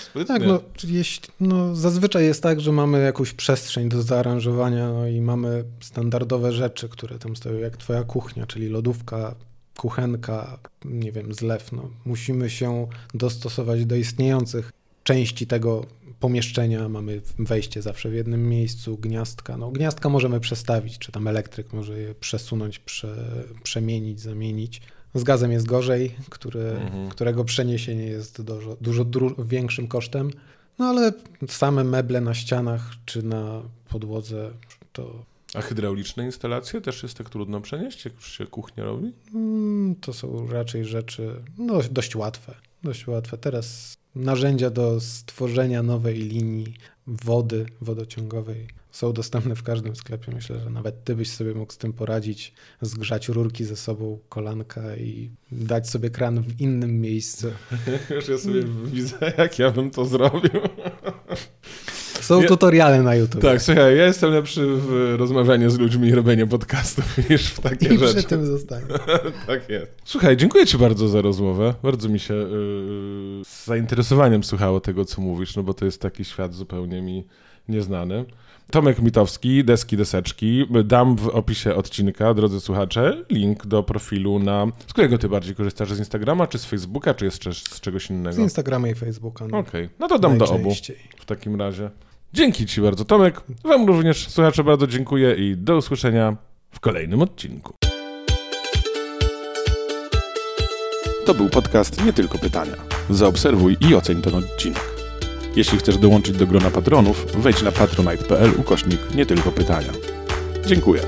sprytnie. Tak, no, jeśli, no zazwyczaj jest tak, że mamy jakąś przestrzeń do zaaranżowania no i mamy standardowe rzeczy, które tam stoją, jak twoja kuchnia, czyli lodówka, kuchenka, nie wiem, zlew. No. Musimy się dostosować do istniejących części tego pomieszczenia. Mamy wejście zawsze w jednym miejscu, gniazdka. No, gniazdka możemy przestawić, czy tam elektryk może je przesunąć, prze, przemienić, zamienić. Z gazem jest gorzej, który, mhm. którego przeniesienie jest dużo, dużo większym kosztem. No ale same meble na ścianach czy na podłodze to a hydrauliczne instalacje też jest tak trudno przenieść, jak już się kuchnia robi? Mm, to są raczej rzeczy no, dość łatwe. Dość łatwe. Teraz narzędzia do stworzenia nowej linii wody wodociągowej są dostępne w każdym sklepie. Myślę, że nawet ty byś sobie mógł z tym poradzić, zgrzać rurki ze sobą, kolanka i dać sobie kran w innym miejscu. Już ja sobie widzę, jak ja bym to zrobił. Są ja, tutoriale na YouTube. Tak, słuchaj, ja jestem lepszy w rozmawianiu z ludźmi i robieniu podcastów niż w takie I rzeczy. I przy tym zostanie. tak jest. Słuchaj, dziękuję ci bardzo za rozmowę. Bardzo mi się yy, z zainteresowaniem słuchało tego, co mówisz, no bo to jest taki świat zupełnie mi nieznany. Tomek Mitowski, Deski Deseczki. Dam w opisie odcinka, drodzy słuchacze, link do profilu na... Z którego ty bardziej korzystasz? Z Instagrama, czy z Facebooka, czy jeszcze z czegoś innego? Z Instagrama i Facebooka. No. Okej, okay. no to dam do obu w takim razie. Dzięki Ci bardzo, Tomek. Wam również, słuchacze, bardzo dziękuję i do usłyszenia w kolejnym odcinku. To był podcast Nie Tylko Pytania. Zaobserwuj i oceń ten odcinek. Jeśli chcesz dołączyć do grona patronów, wejdź na patronite.pl ukośnik Nie Tylko Pytania. Dziękuję.